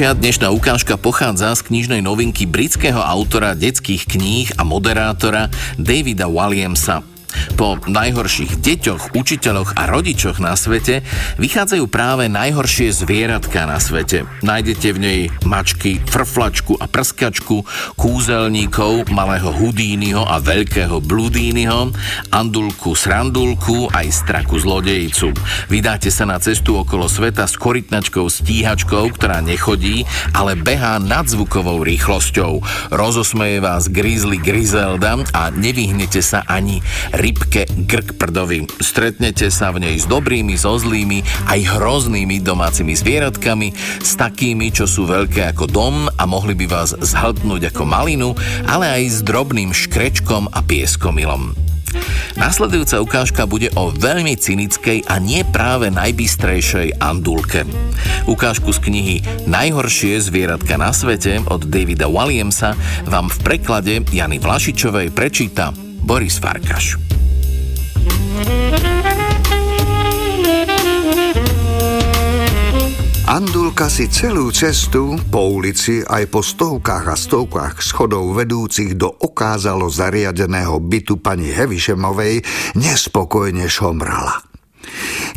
Ďalšia dnešná ukážka pochádza z knižnej novinky britského autora detských kníh a moderátora Davida Williamsa. Po najhorších deťoch, učiteľoch a rodičoch na svete vychádzajú práve najhoršie zvieratka na svete. Nájdete v nej mačky, frflačku a prskačku, kúzelníkov, malého Hudínyho a veľkého Bludínyho, andulku, srandulku aj straku zlodejicu. Vydáte sa na cestu okolo sveta s korytnačkou stíhačkou, ktorá nechodí, ale behá nadzvukovou rýchlosťou. Rozosmeje vás Grizzly Grizelda a nevyhnete sa ani rybke Grk prdovi. Stretnete sa v nej s dobrými, so zlými, aj hroznými domácimi zvieratkami, s takými, čo sú veľké ako dom a mohli by vás zhltnúť ako malinu, ale aj s drobným škrečkom a pieskomilom. Nasledujúca ukážka bude o veľmi cynickej a nie práve najbystrejšej andulke. Ukážku z knihy Najhoršie zvieratka na svete od Davida Williamsa vám v preklade Jany Vlašičovej prečíta Boris Farkaš. Andulka si celú cestu po ulici aj po stovkách a stovkách schodov vedúcich do okázalo zariadeného bytu pani Hevišemovej nespokojne šomrala.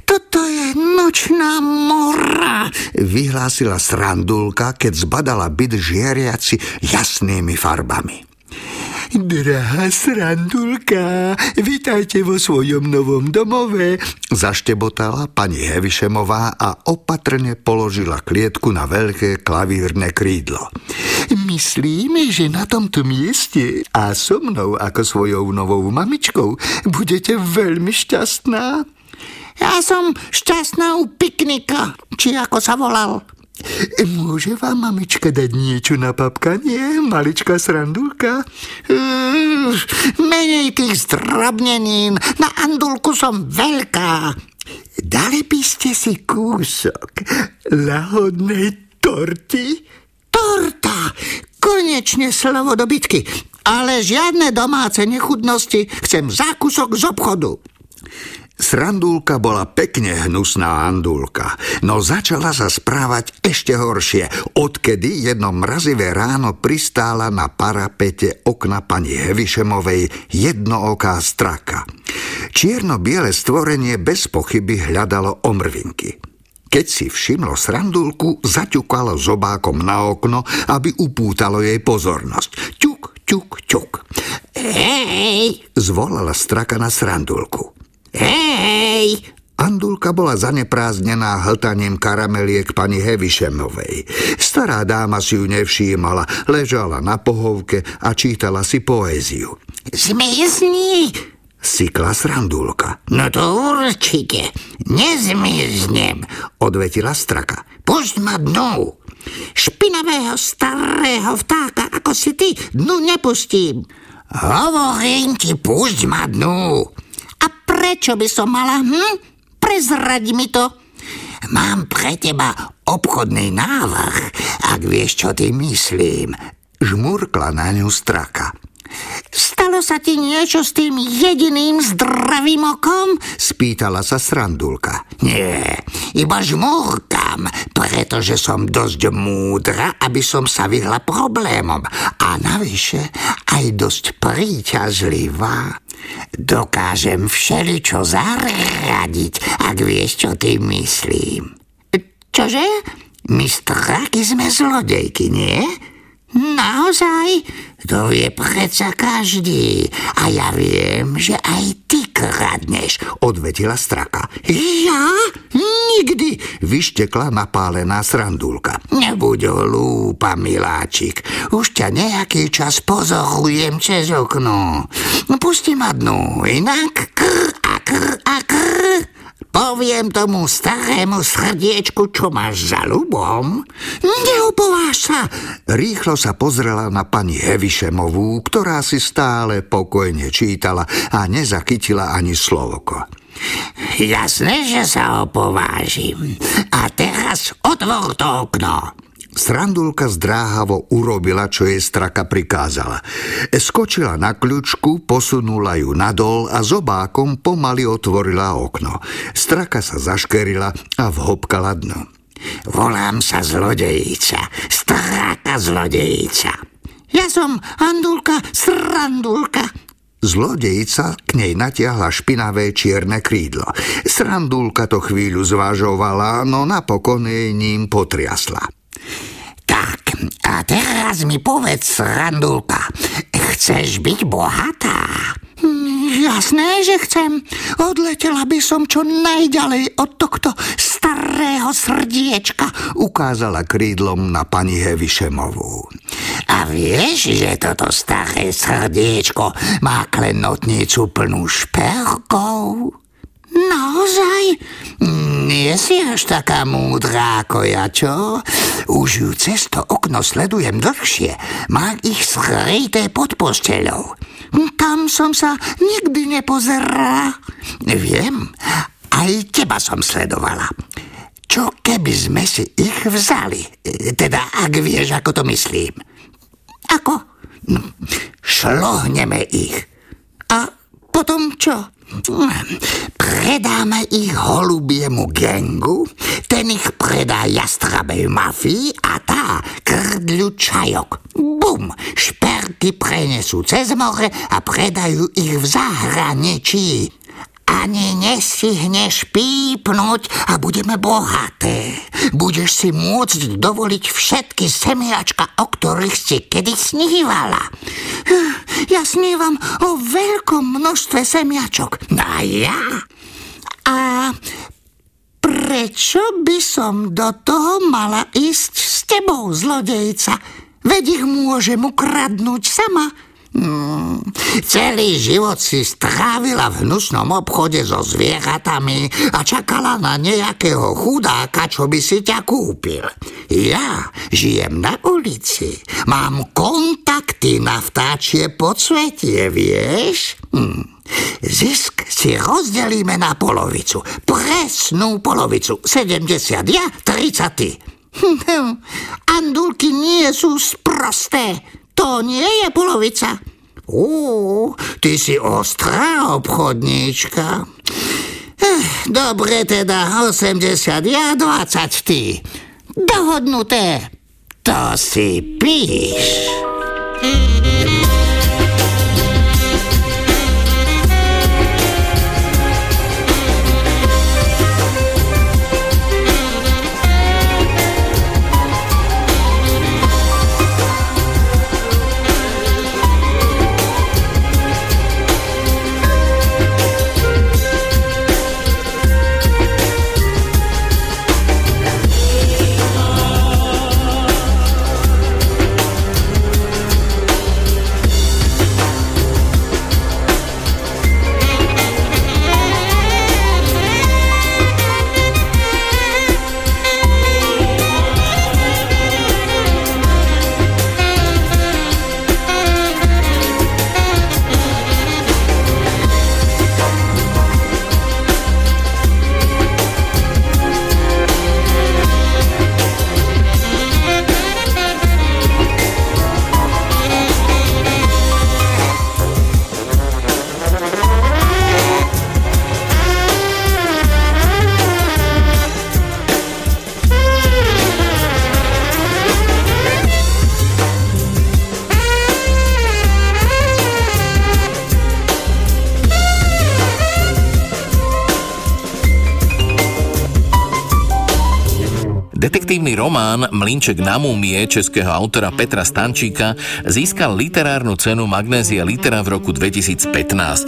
Toto je nočná mora, vyhlásila srandulka, keď zbadala byt žiariaci jasnými farbami. Drahá srandulka, vítajte vo svojom novom domove, zaštebotala pani Hevišemová a opatrne položila klietku na veľké klavírne krídlo. Myslím, že na tomto mieste a so mnou ako svojou novou mamičkou budete veľmi šťastná. Ja som šťastná u piknika, či ako sa volal. Môže vám mamička dať niečo na papkanie, maličká srandulka? Uh, menej tých zdrobnenín, na andulku som veľká. Dali by ste si kúsok lahodnej torty? Torta! Konečne slovo do bitky. Ale žiadne domáce nechudnosti, chcem zákusok z obchodu. Srandulka bola pekne hnusná andulka, no začala sa správať ešte horšie, odkedy jedno mrazivé ráno pristála na parapete okna pani Hevišemovej jednooká straka. Čierno-biele stvorenie bez pochyby hľadalo omrvinky. Keď si všimlo srandulku, zaťukalo zobákom na okno, aby upútalo jej pozornosť. Ťuk, ťuk, ťuk. Hej! Zvolala straka na srandulku. Hej! Andulka bola zaneprázdnená hltaním karameliek pani Hevišemovej. Stará dáma si ju nevšímala, ležala na pohovke a čítala si poéziu. Zmizni! Sykla srandulka. No to určite. Nezmiznem, odvetila straka. Pusť ma dnu. Špinavého starého vtáka, ako si ty, dnu nepustím. Hovorím ti, pusť ma dnu. Prečo by som mala, hm? Prezrať mi to. Mám pre teba obchodný návrh, ak vieš, čo ty myslím. Žmurkla na ňu straka. Stalo sa ti niečo s tým jediným zdravým okom? Spýtala sa srandulka. Nie, iba žmúrkam, pretože som dosť múdra, aby som sa vyhla problémom. A navyše aj dosť príťažlivá. Dokážem všeličo zaradiť, ak vieš, čo tým myslím. Čože? My straky sme zlodejky, nie? Naozaj? To vie predsa každý. A ja viem, že aj ty kradneš, odvetila straka. Ja? Nikdy, vyštekla napálená srandulka. Nebuď hlúpa, miláčik. Už ťa nejaký čas pozorujem cez okno. Pusti ma dnu, inak kr. Poviem tomu starému srdiečku, čo máš za ľubom. Neupováš sa. Rýchlo sa pozrela na pani Hevišemovú, ktorá si stále pokojne čítala a nezachytila ani slovoko. Jasné, že sa opovážim. A teraz otvor to okno. Srandulka zdráhavo urobila, čo jej straka prikázala. Skočila na kľučku, posunula ju nadol a zobákom pomaly otvorila okno. Straka sa zaškerila a vhopkala dno. Volám sa zlodejica, stráka zlodejica. Ja som Andulka Srandulka. Zlodejica k nej natiahla špinavé čierne krídlo. Srandulka to chvíľu zvážovala, no napokon jej ním potriasla. Tak, a teraz mi povedz, Srandulka, chceš byť bohatá? Jasné, že chcem. Odletela by som čo najďalej od tohto starého srdiečka, ukázala krídlom na pani Hevišemovú. A vieš, že toto staré srdiečko má klenotnicu plnú šperkov? Naozaj? Nie si až taká múdrá ako ja, čo? Už ju cez to okno sledujem dlhšie. Má ich skryté pod posteľou. Tam som sa nikdy nepozerala. Viem, aj teba som sledovala. Čo keby sme si ich vzali? Teda, ak vieš, ako to myslím. Ako? No, šlohneme ich. A potom čo? Predáme ich holubiemu gengu, ten ich predá jastrabej mafii a tá krdľu čajok. Bum! Šperky prenesú cez more a predajú ich v zahraničí. Ani nestihneš pípnuť a budeme bohaté. Budeš si môcť dovoliť všetky semiačka, o ktorých si kedy snívala. Ja snívam o veľkom množstve semiačok. A ja? A prečo by som do toho mala ísť s tebou, zlodejca? Veď ich môžem ukradnúť sama. Hmm, celý život si strávila v hnusnom obchode so zvieratami a čakala na nejakého chudáka, čo by si ťa kúpil. Ja žijem na ulici, mám kontakty na vtáčie podsvetie, vieš? Hmm. Zisk si rozdelíme na polovicu. Presnú polovicu. 70 ja, 30 ty. Andulky nie sú sprosté. To nie je polovica. Ó, ty si ostrá obchodníčka. Eh, dobre teda, 80 ja, 20 ty. Dohodnuté. To si píš. Detektívny román Mlinček na múmie českého autora Petra Stančíka získal literárnu cenu Magnézia Litera v roku 2015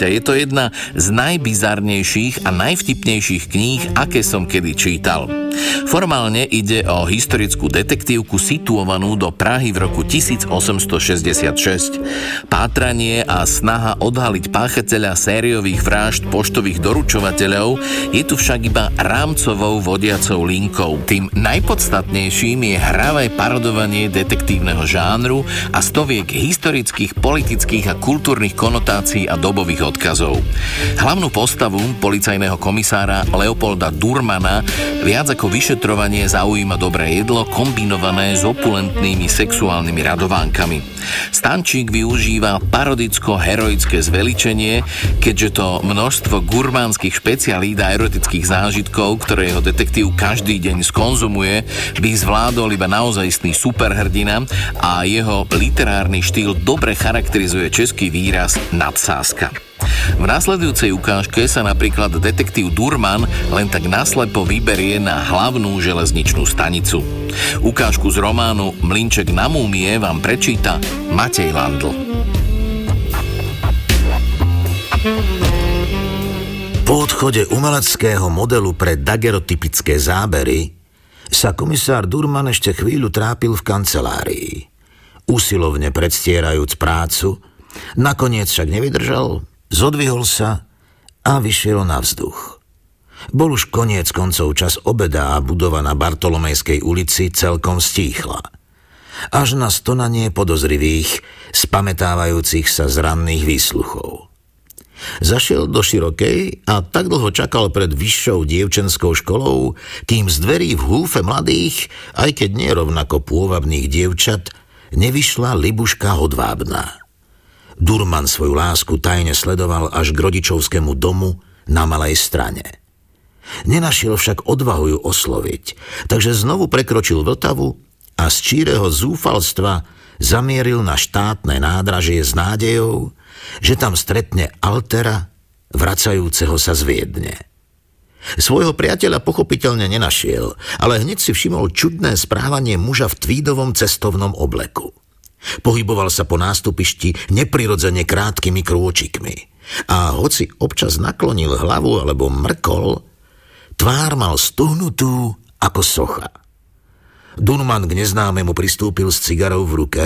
a je to jedna z najbizarnejších a najvtipnejších kníh, aké som kedy čítal. Formálne ide o historickú detektívku situovanú do Prahy v roku 1866. Pátranie a snaha odhaliť páchateľa sériových vražd poštových doručovateľov je tu však iba rámcovou vodiacou linkou. Tým najpodstatnejším je hravé parodovanie detektívneho žánru a stoviek historických, politických a kultúrnych konotácií a dobových odkazov. Hlavnú postavu policajného komisára Leopolda Durmana viac ako vyšetrovanie zaujíma dobré jedlo kombinované s opulentnými sexuálnymi radovánkami. Stančík využíva parodicko-heroické zveličenie, keďže to množstvo gurmánskych špecialít a erotických zážitkov, ktoré jeho detektív každý deň skonzumuje, by zvládol iba naozajstný superhrdina a jeho literárny štýl dobre charakterizuje český výraz nadsázka. V následujúcej ukážke sa napríklad detektív Durman len tak naslepo vyberie na hlavnú železničnú stanicu. Ukážku z románu Mlinček na múmie vám prečíta Matej Landl. Po odchode umeleckého modelu pre dagerotypické zábery sa komisár Durman ešte chvíľu trápil v kancelárii. Usilovne predstierajúc prácu, nakoniec však nevydržal, zodvihol sa a vyšiel na vzduch. Bol už koniec koncov čas obeda a budova na Bartolomejskej ulici celkom stíchla. Až na stonanie podozrivých, spametávajúcich sa z ranných výsluchov. Zašiel do širokej a tak dlho čakal pred vyššou dievčenskou školou, kým z dverí v húfe mladých, aj keď nie rovnako pôvabných dievčat, nevyšla Libuška hodvábna. Durman svoju lásku tajne sledoval až k rodičovskému domu na malej strane. Nenašiel však odvahu ju osloviť, takže znovu prekročil Vltavu a z číreho zúfalstva zamieril na štátne nádražie s nádejou, že tam stretne Altera, vracajúceho sa z Viedne. Svojho priateľa pochopiteľne nenašiel, ale hneď si všimol čudné správanie muža v tvídovom cestovnom obleku. Pohyboval sa po nástupišti neprirodzene krátkými krôčikmi. A hoci občas naklonil hlavu alebo mrkol, tvár mal stuhnutú ako socha. Dunman k neznámemu pristúpil s cigarou v ruke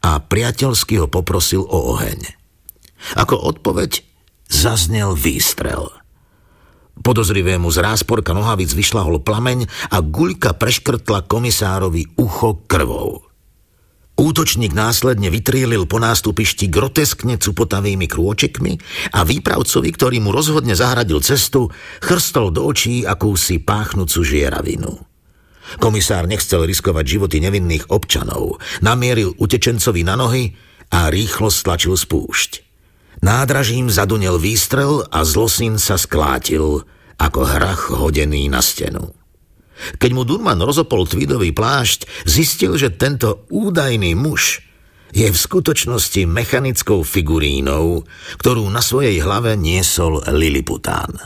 a priateľsky ho poprosil o oheň. Ako odpoveď zaznel výstrel. Podozrivému z rásporka nohavic vyšlahol plameň a guľka preškrtla komisárovi ucho krvou. Útočník následne vytrielil po nástupišti groteskne cupotavými krôčekmi a výpravcovi, ktorý mu rozhodne zahradil cestu, chrstol do očí akúsi páchnúcu žieravinu. Komisár nechcel riskovať životy nevinných občanov, namieril utečencovi na nohy a rýchlo stlačil spúšť. Nádražím zadunel výstrel a zlosin sa sklátil ako hrach hodený na stenu. Keď mu Durman rozopol tweedový plášť, zistil, že tento údajný muž je v skutočnosti mechanickou figurínou, ktorú na svojej hlave niesol Lilipután.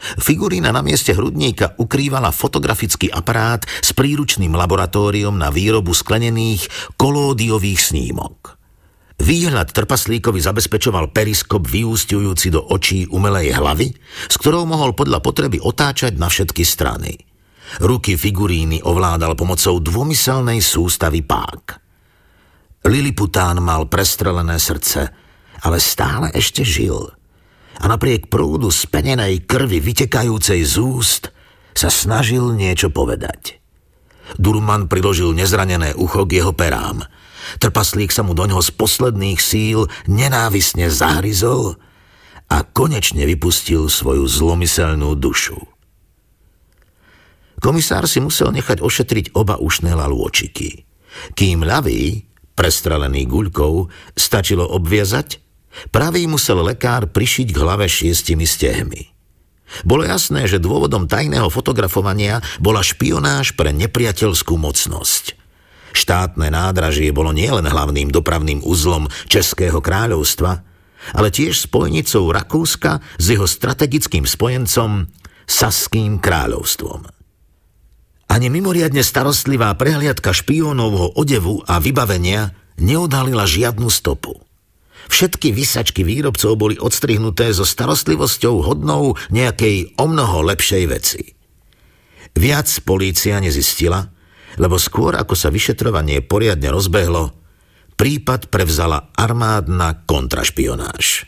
Figurína na mieste hrudníka ukrývala fotografický aparát s príručným laboratóriom na výrobu sklenených kolódiových snímok. Výhľad trpaslíkovi zabezpečoval periskop vyústiujúci do očí umelej hlavy, s ktorou mohol podľa potreby otáčať na všetky strany. Ruky figuríny ovládal pomocou dvomyselnej sústavy pák. Lilipután mal prestrelené srdce, ale stále ešte žil. A napriek prúdu spenenej krvi vytekajúcej z úst sa snažil niečo povedať. Durman priložil nezranené ucho k jeho perám – Trpaslík sa mu doňho z posledných síl nenávisne zahryzol a konečne vypustil svoju zlomyselnú dušu. Komisár si musel nechať ošetriť oba ušné lalôčiky. Kým ľavý, prestrelený guľkou, stačilo obviazať, pravý musel lekár prišiť k hlave šiestimi stehmi. Bolo jasné, že dôvodom tajného fotografovania bola špionáž pre nepriateľskú mocnosť – Štátne nádražie bolo nielen hlavným dopravným uzlom Českého kráľovstva, ale tiež spojnicou Rakúska s jeho strategickým spojencom Saským kráľovstvom. Ani mimoriadne starostlivá prehliadka špiónovho odevu a vybavenia neodhalila žiadnu stopu. Všetky vysačky výrobcov boli odstrihnuté so starostlivosťou hodnou nejakej o mnoho lepšej veci. Viac polícia nezistila, lebo skôr ako sa vyšetrovanie poriadne rozbehlo, prípad prevzala armádna kontrašpionáž.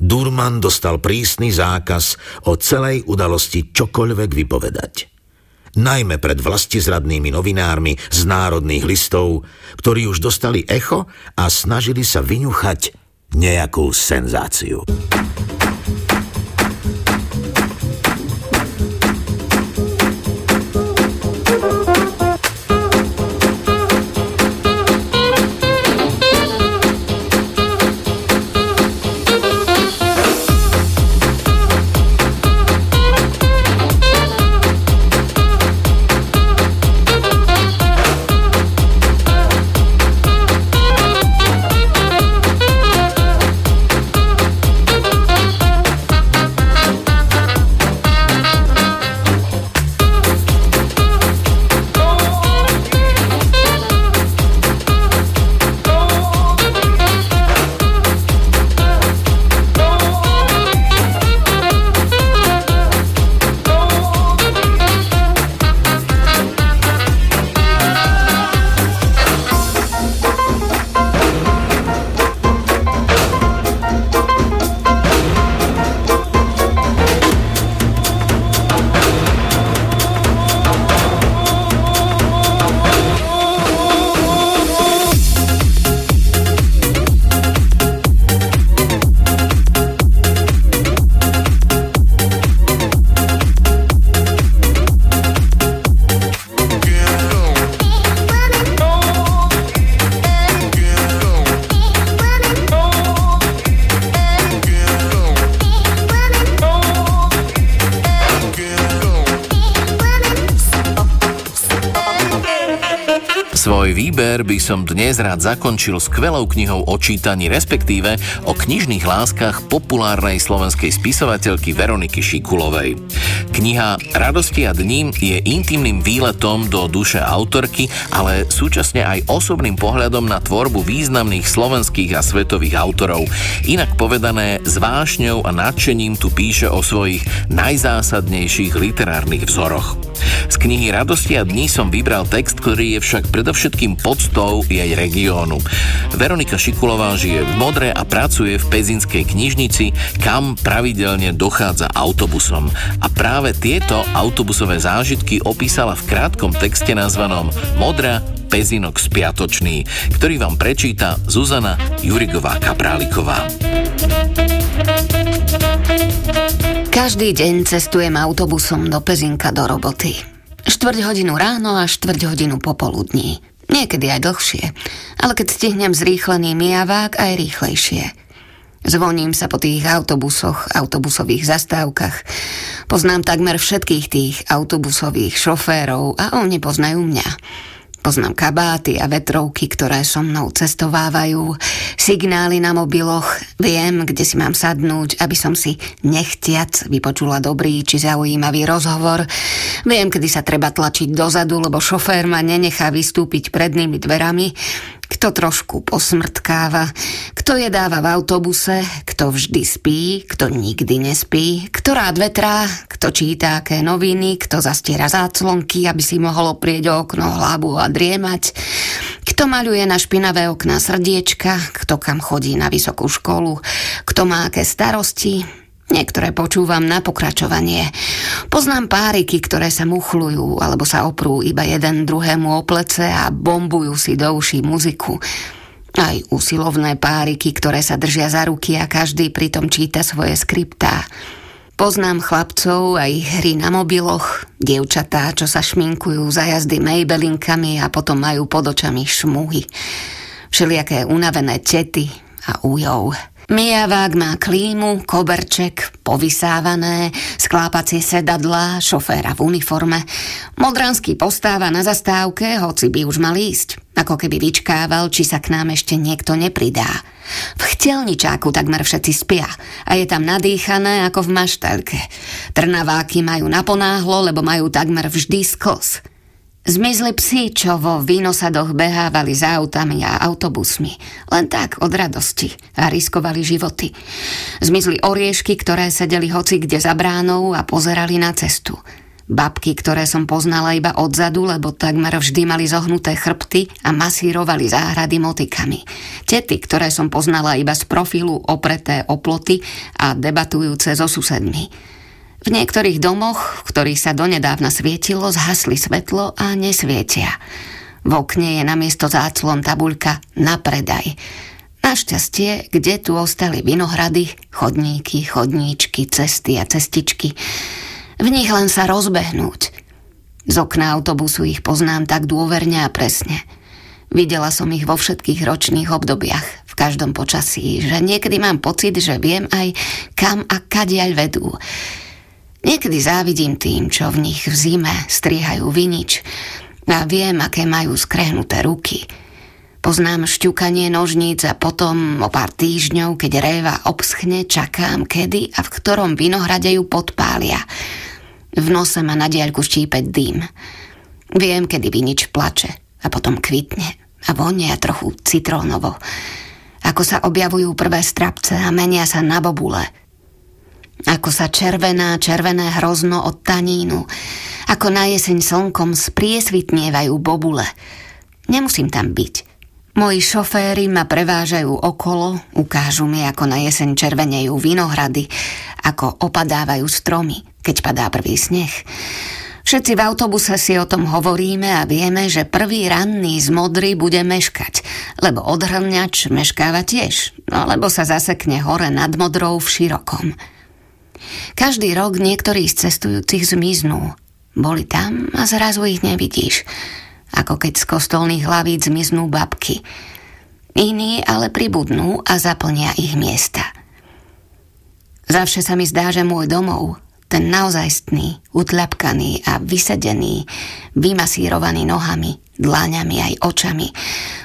Durman dostal prísny zákaz o celej udalosti čokoľvek vypovedať. Najmä pred vlastizradnými novinármi z národných listov, ktorí už dostali echo a snažili sa vyňuchať nejakú senzáciu. Som dnes rád zakončil skvelou knihou o čítaní, respektíve o knižných láskach populárnej slovenskej spisovateľky Veroniky Šikulovej. Kniha Radosti a dním je intimným výletom do duše autorky, ale súčasne aj osobným pohľadom na tvorbu významných slovenských a svetových autorov. Inak povedané, s vášňou a nadšením tu píše o svojich najzásadnejších literárnych vzoroch. Z knihy Radosti a dní som vybral text, ktorý je však predovšetkým podstou jej regiónu. Veronika Šikulová žije v Modre a pracuje v Pezinskej knižnici, kam pravidelne dochádza autobusom. A práve tieto autobusové zážitky opísala v krátkom texte nazvanom Modra Pezinok spiatočný, ktorý vám prečíta Zuzana Jurigová Kapráliková. Každý deň cestujem autobusom do Pezinka do roboty. Štvrť hodinu ráno a štvrť hodinu popoludní. Niekedy aj dlhšie, ale keď stihnem zrýchlený mijavák, aj rýchlejšie. Zvoním sa po tých autobusoch, autobusových zastávkach. Poznám takmer všetkých tých autobusových šoférov a oni poznajú mňa. Poznám kabáty a vetrovky, ktoré so mnou cestovávajú, signály na mobiloch, viem, kde si mám sadnúť, aby som si nechtiac vypočula dobrý či zaujímavý rozhovor. Viem, kedy sa treba tlačiť dozadu, lebo šofér ma nenechá vystúpiť prednými dverami kto trošku posmrtkáva, kto je dáva v autobuse, kto vždy spí, kto nikdy nespí, kto rád vetrá, kto číta aké noviny, kto zastiera záclonky, aby si mohol oprieť o okno hlavu a driemať, kto maľuje na špinavé okná srdiečka, kto kam chodí na vysokú školu, kto má aké starosti, Niektoré počúvam na pokračovanie. Poznám páriky, ktoré sa muchlujú alebo sa oprú iba jeden druhému o plece a bombujú si do uší muziku. Aj usilovné páriky, ktoré sa držia za ruky a každý pritom číta svoje skriptá. Poznám chlapcov a ich hry na mobiloch, dievčatá, čo sa šminkujú za jazdy Maybellinkami a potom majú pod očami šmuhy. Všelijaké unavené tety a újov. Mijavák má klímu, koberček, povysávané, sklápacie sedadlá, šoféra v uniforme. Modranský postáva na zastávke, hoci by už mal ísť. Ako keby vyčkával, či sa k nám ešte niekto nepridá. V chtelničáku takmer všetci spia a je tam nadýchané ako v maštelke. Trnaváky majú naponáhlo, lebo majú takmer vždy skos. Zmizli psi, čo vo výnosadoch behávali za autami a autobusmi. Len tak, od radosti. A riskovali životy. Zmizli oriešky, ktoré sedeli hoci kde za bránou a pozerali na cestu. Babky, ktoré som poznala iba odzadu, lebo takmer vždy mali zohnuté chrbty a masírovali záhrady motikami. Tety, ktoré som poznala iba z profilu opreté oploty a debatujúce so susedmi. V niektorých domoch, v ktorých sa donedávna svietilo, zhasli svetlo a nesvietia. V okne je namiesto záclon tabuľka na predaj. Našťastie, kde tu ostali vinohrady, chodníky, chodníčky, cesty a cestičky. V nich len sa rozbehnúť. Z okna autobusu ich poznám tak dôverne a presne. Videla som ich vo všetkých ročných obdobiach, v každom počasí, že niekedy mám pocit, že viem aj kam a kadiaľ vedú. Niekedy závidím tým, čo v nich v zime striehajú vinič a viem, aké majú skrehnuté ruky. Poznám šťukanie nožníc a potom o pár týždňov, keď réva obschne, čakám, kedy a v ktorom vinohrade ju podpália. V nose ma na diaľku štípe dým. Viem, kedy vinič plače a potom kvitne a vonia trochu citrónovo. Ako sa objavujú prvé strapce a menia sa na bobule – ako sa červená, červené hrozno od tanínu. Ako na jeseň slnkom spriesvitnievajú bobule. Nemusím tam byť. Moji šoféry ma prevážajú okolo, ukážu mi, ako na jeseň červenejú vinohrady, ako opadávajú stromy, keď padá prvý sneh. Všetci v autobuse si o tom hovoríme a vieme, že prvý ranný z modry bude meškať, lebo odhrňač meškáva tiež, no lebo sa zasekne hore nad modrou v širokom. Každý rok niektorí z cestujúcich zmiznú. Boli tam a zrazu ich nevidíš. Ako keď z kostolných hlavíc zmiznú babky. Iní ale pribudnú a zaplnia ich miesta. Zavše sa mi zdá, že môj domov, ten naozajstný, utľapkaný a vysedený, vymasírovaný nohami, dlaňami aj očami.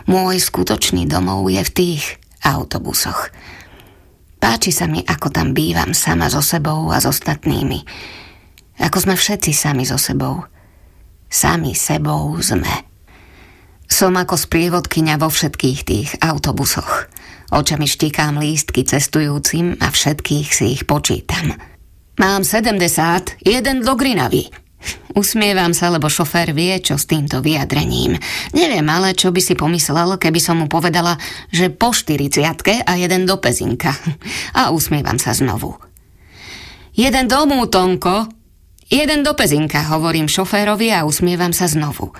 Môj skutočný domov je v tých autobusoch. Páči sa mi, ako tam bývam sama so sebou a s ostatnými. Ako sme všetci sami so sebou. Sami sebou sme. Som ako sprievodkyňa vo všetkých tých autobusoch. Očami štikám lístky cestujúcim a všetkých si ich počítam. Mám 70, jeden do Grinavy. Usmievam sa, lebo šofér vie, čo s týmto vyjadrením. Neviem ale, čo by si pomyslel, keby som mu povedala, že po 40 a jeden do Pezinka. A usmievam sa znovu. Jeden do Mútonko, jeden do Pezinka, hovorím šoférovi a usmievam sa znovu.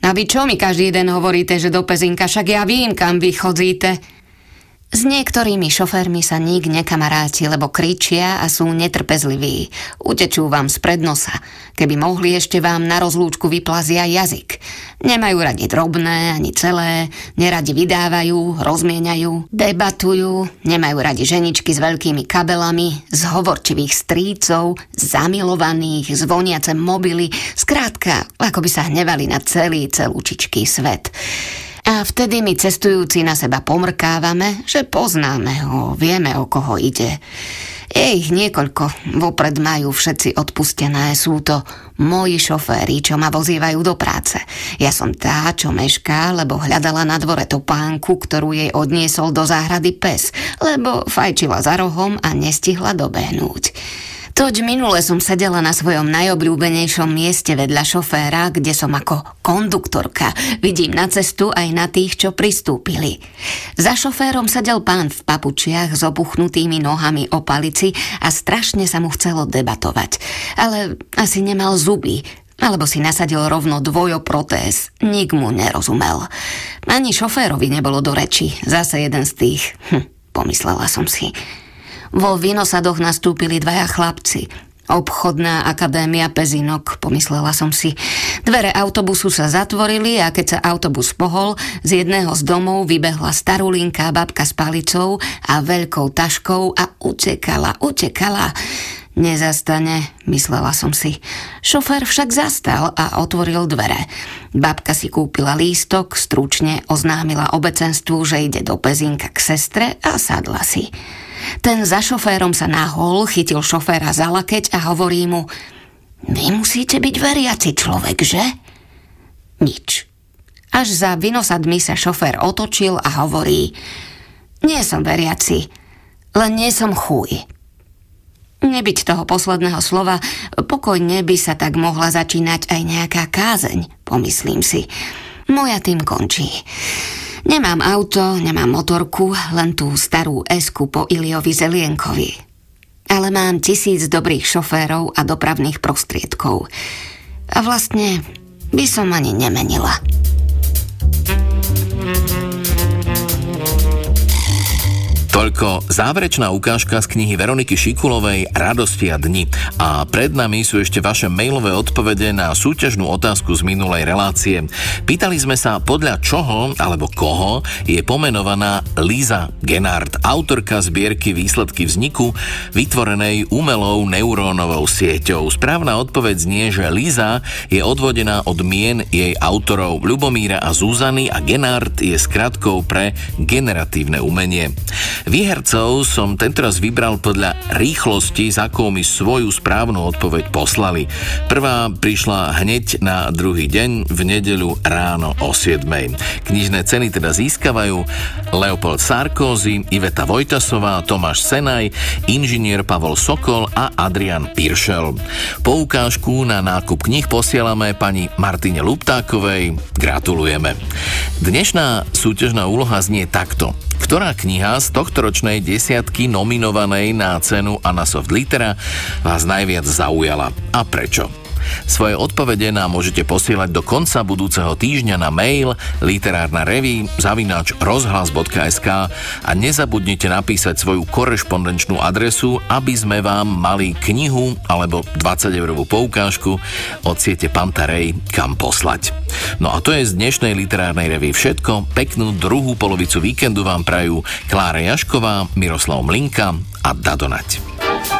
A vy čo mi každý den hovoríte, že do Pezinka, však ja vím, kam vy chodzíte. S niektorými šoférmi sa nik nekamaráti, lebo kričia a sú netrpezliví. Utečú vám z prednosa. Keby mohli, ešte vám na rozlúčku vyplazia jazyk. Nemajú radi drobné ani celé, neradi vydávajú, rozmieňajú, debatujú, nemajú radi ženičky s veľkými kabelami, zhovorčivých strícov, zamilovaných, zvoniace mobily, skrátka, ako by sa hnevali na celý celúčičký svet. A vtedy my cestujúci na seba pomrkávame, že poznáme ho, vieme o koho ide. Je ich niekoľko, vopred majú všetci odpustené, sú to moji šoféri, čo ma vozívajú do práce. Ja som tá, čo mešká, lebo hľadala na dvore topánku, ktorú jej odniesol do záhrady pes, lebo fajčila za rohom a nestihla dobehnúť. Toť minule som sedela na svojom najobľúbenejšom mieste vedľa šoféra, kde som ako konduktorka. Vidím na cestu aj na tých, čo pristúpili. Za šoférom sedel pán v papučiach s opuchnutými nohami o palici a strašne sa mu chcelo debatovať. Ale asi nemal zuby, alebo si nasadil rovno dvojoprotéz. Nik mu nerozumel. Ani šoférovi nebolo do reči. Zase jeden z tých. Hm, pomyslela som si. Vo Vinosadoch nastúpili dvaja chlapci. Obchodná akadémia Pezinok, pomyslela som si. Dvere autobusu sa zatvorili a keď sa autobus pohol, z jedného z domov vybehla starulinká babka s palicou a veľkou taškou a utekala, utekala. Nezastane, myslela som si. Šofér však zastal a otvoril dvere. Babka si kúpila lístok, stručne oznámila obecenstvu, že ide do Pezinka k sestre a sadla si. Ten za šoférom sa nahol, chytil šoféra za lakeť a hovorí mu Vy musíte byť veriaci človek, že? Nič. Až za vinosadmi sa šofér otočil a hovorí Nie som veriaci, len nie som chuj. Nebyť toho posledného slova, pokojne by sa tak mohla začínať aj nejaká kázeň, pomyslím si. Moja tým končí. Nemám auto, nemám motorku, len tú starú esku po Iliovi Zelienkovi. Ale mám tisíc dobrých šoférov a dopravných prostriedkov. A vlastne by som ani nemenila. Toľko záverečná ukážka z knihy Veroniky Šikulovej Radosti a dni. A pred nami sú ešte vaše mailové odpovede na súťažnú otázku z minulej relácie. Pýtali sme sa, podľa čoho alebo koho je pomenovaná Liza Genard, autorka zbierky Výsledky vzniku, vytvorenej umelou neurónovou sieťou. Správna odpoveď znie, že Liza je odvodená od mien jej autorov Ľubomíra a Zuzany a Genard je skratkou pre generatívne umenie. Výhercov som tentoraz vybral podľa rýchlosti, za akou mi svoju správnu odpoveď poslali. Prvá prišla hneď na druhý deň v nedeľu ráno o 7. Knižné ceny teda získavajú Leopold Sarkozy, Iveta Vojtasová, Tomáš Senaj, inžinier Pavol Sokol a Adrian Piršel. Poukážku na nákup knih posielame pani Martine Luptákovej. Gratulujeme. Dnešná súťažná úloha znie takto. Ktorá kniha z tohto ročnej desiatky nominovanej na cenu Anna Litera vás najviac zaujala a prečo? Svoje odpovede nám môžete posielať do konca budúceho týždňa na mail literárna reví zavináč rozhlas.sk a nezabudnite napísať svoju korešpondenčnú adresu, aby sme vám mali knihu alebo 20 eurovú poukážku od siete Pantarej kam poslať. No a to je z dnešnej literárnej revy všetko. Peknú druhú polovicu víkendu vám prajú Klára Jašková, Miroslav Mlinka a Dadonať.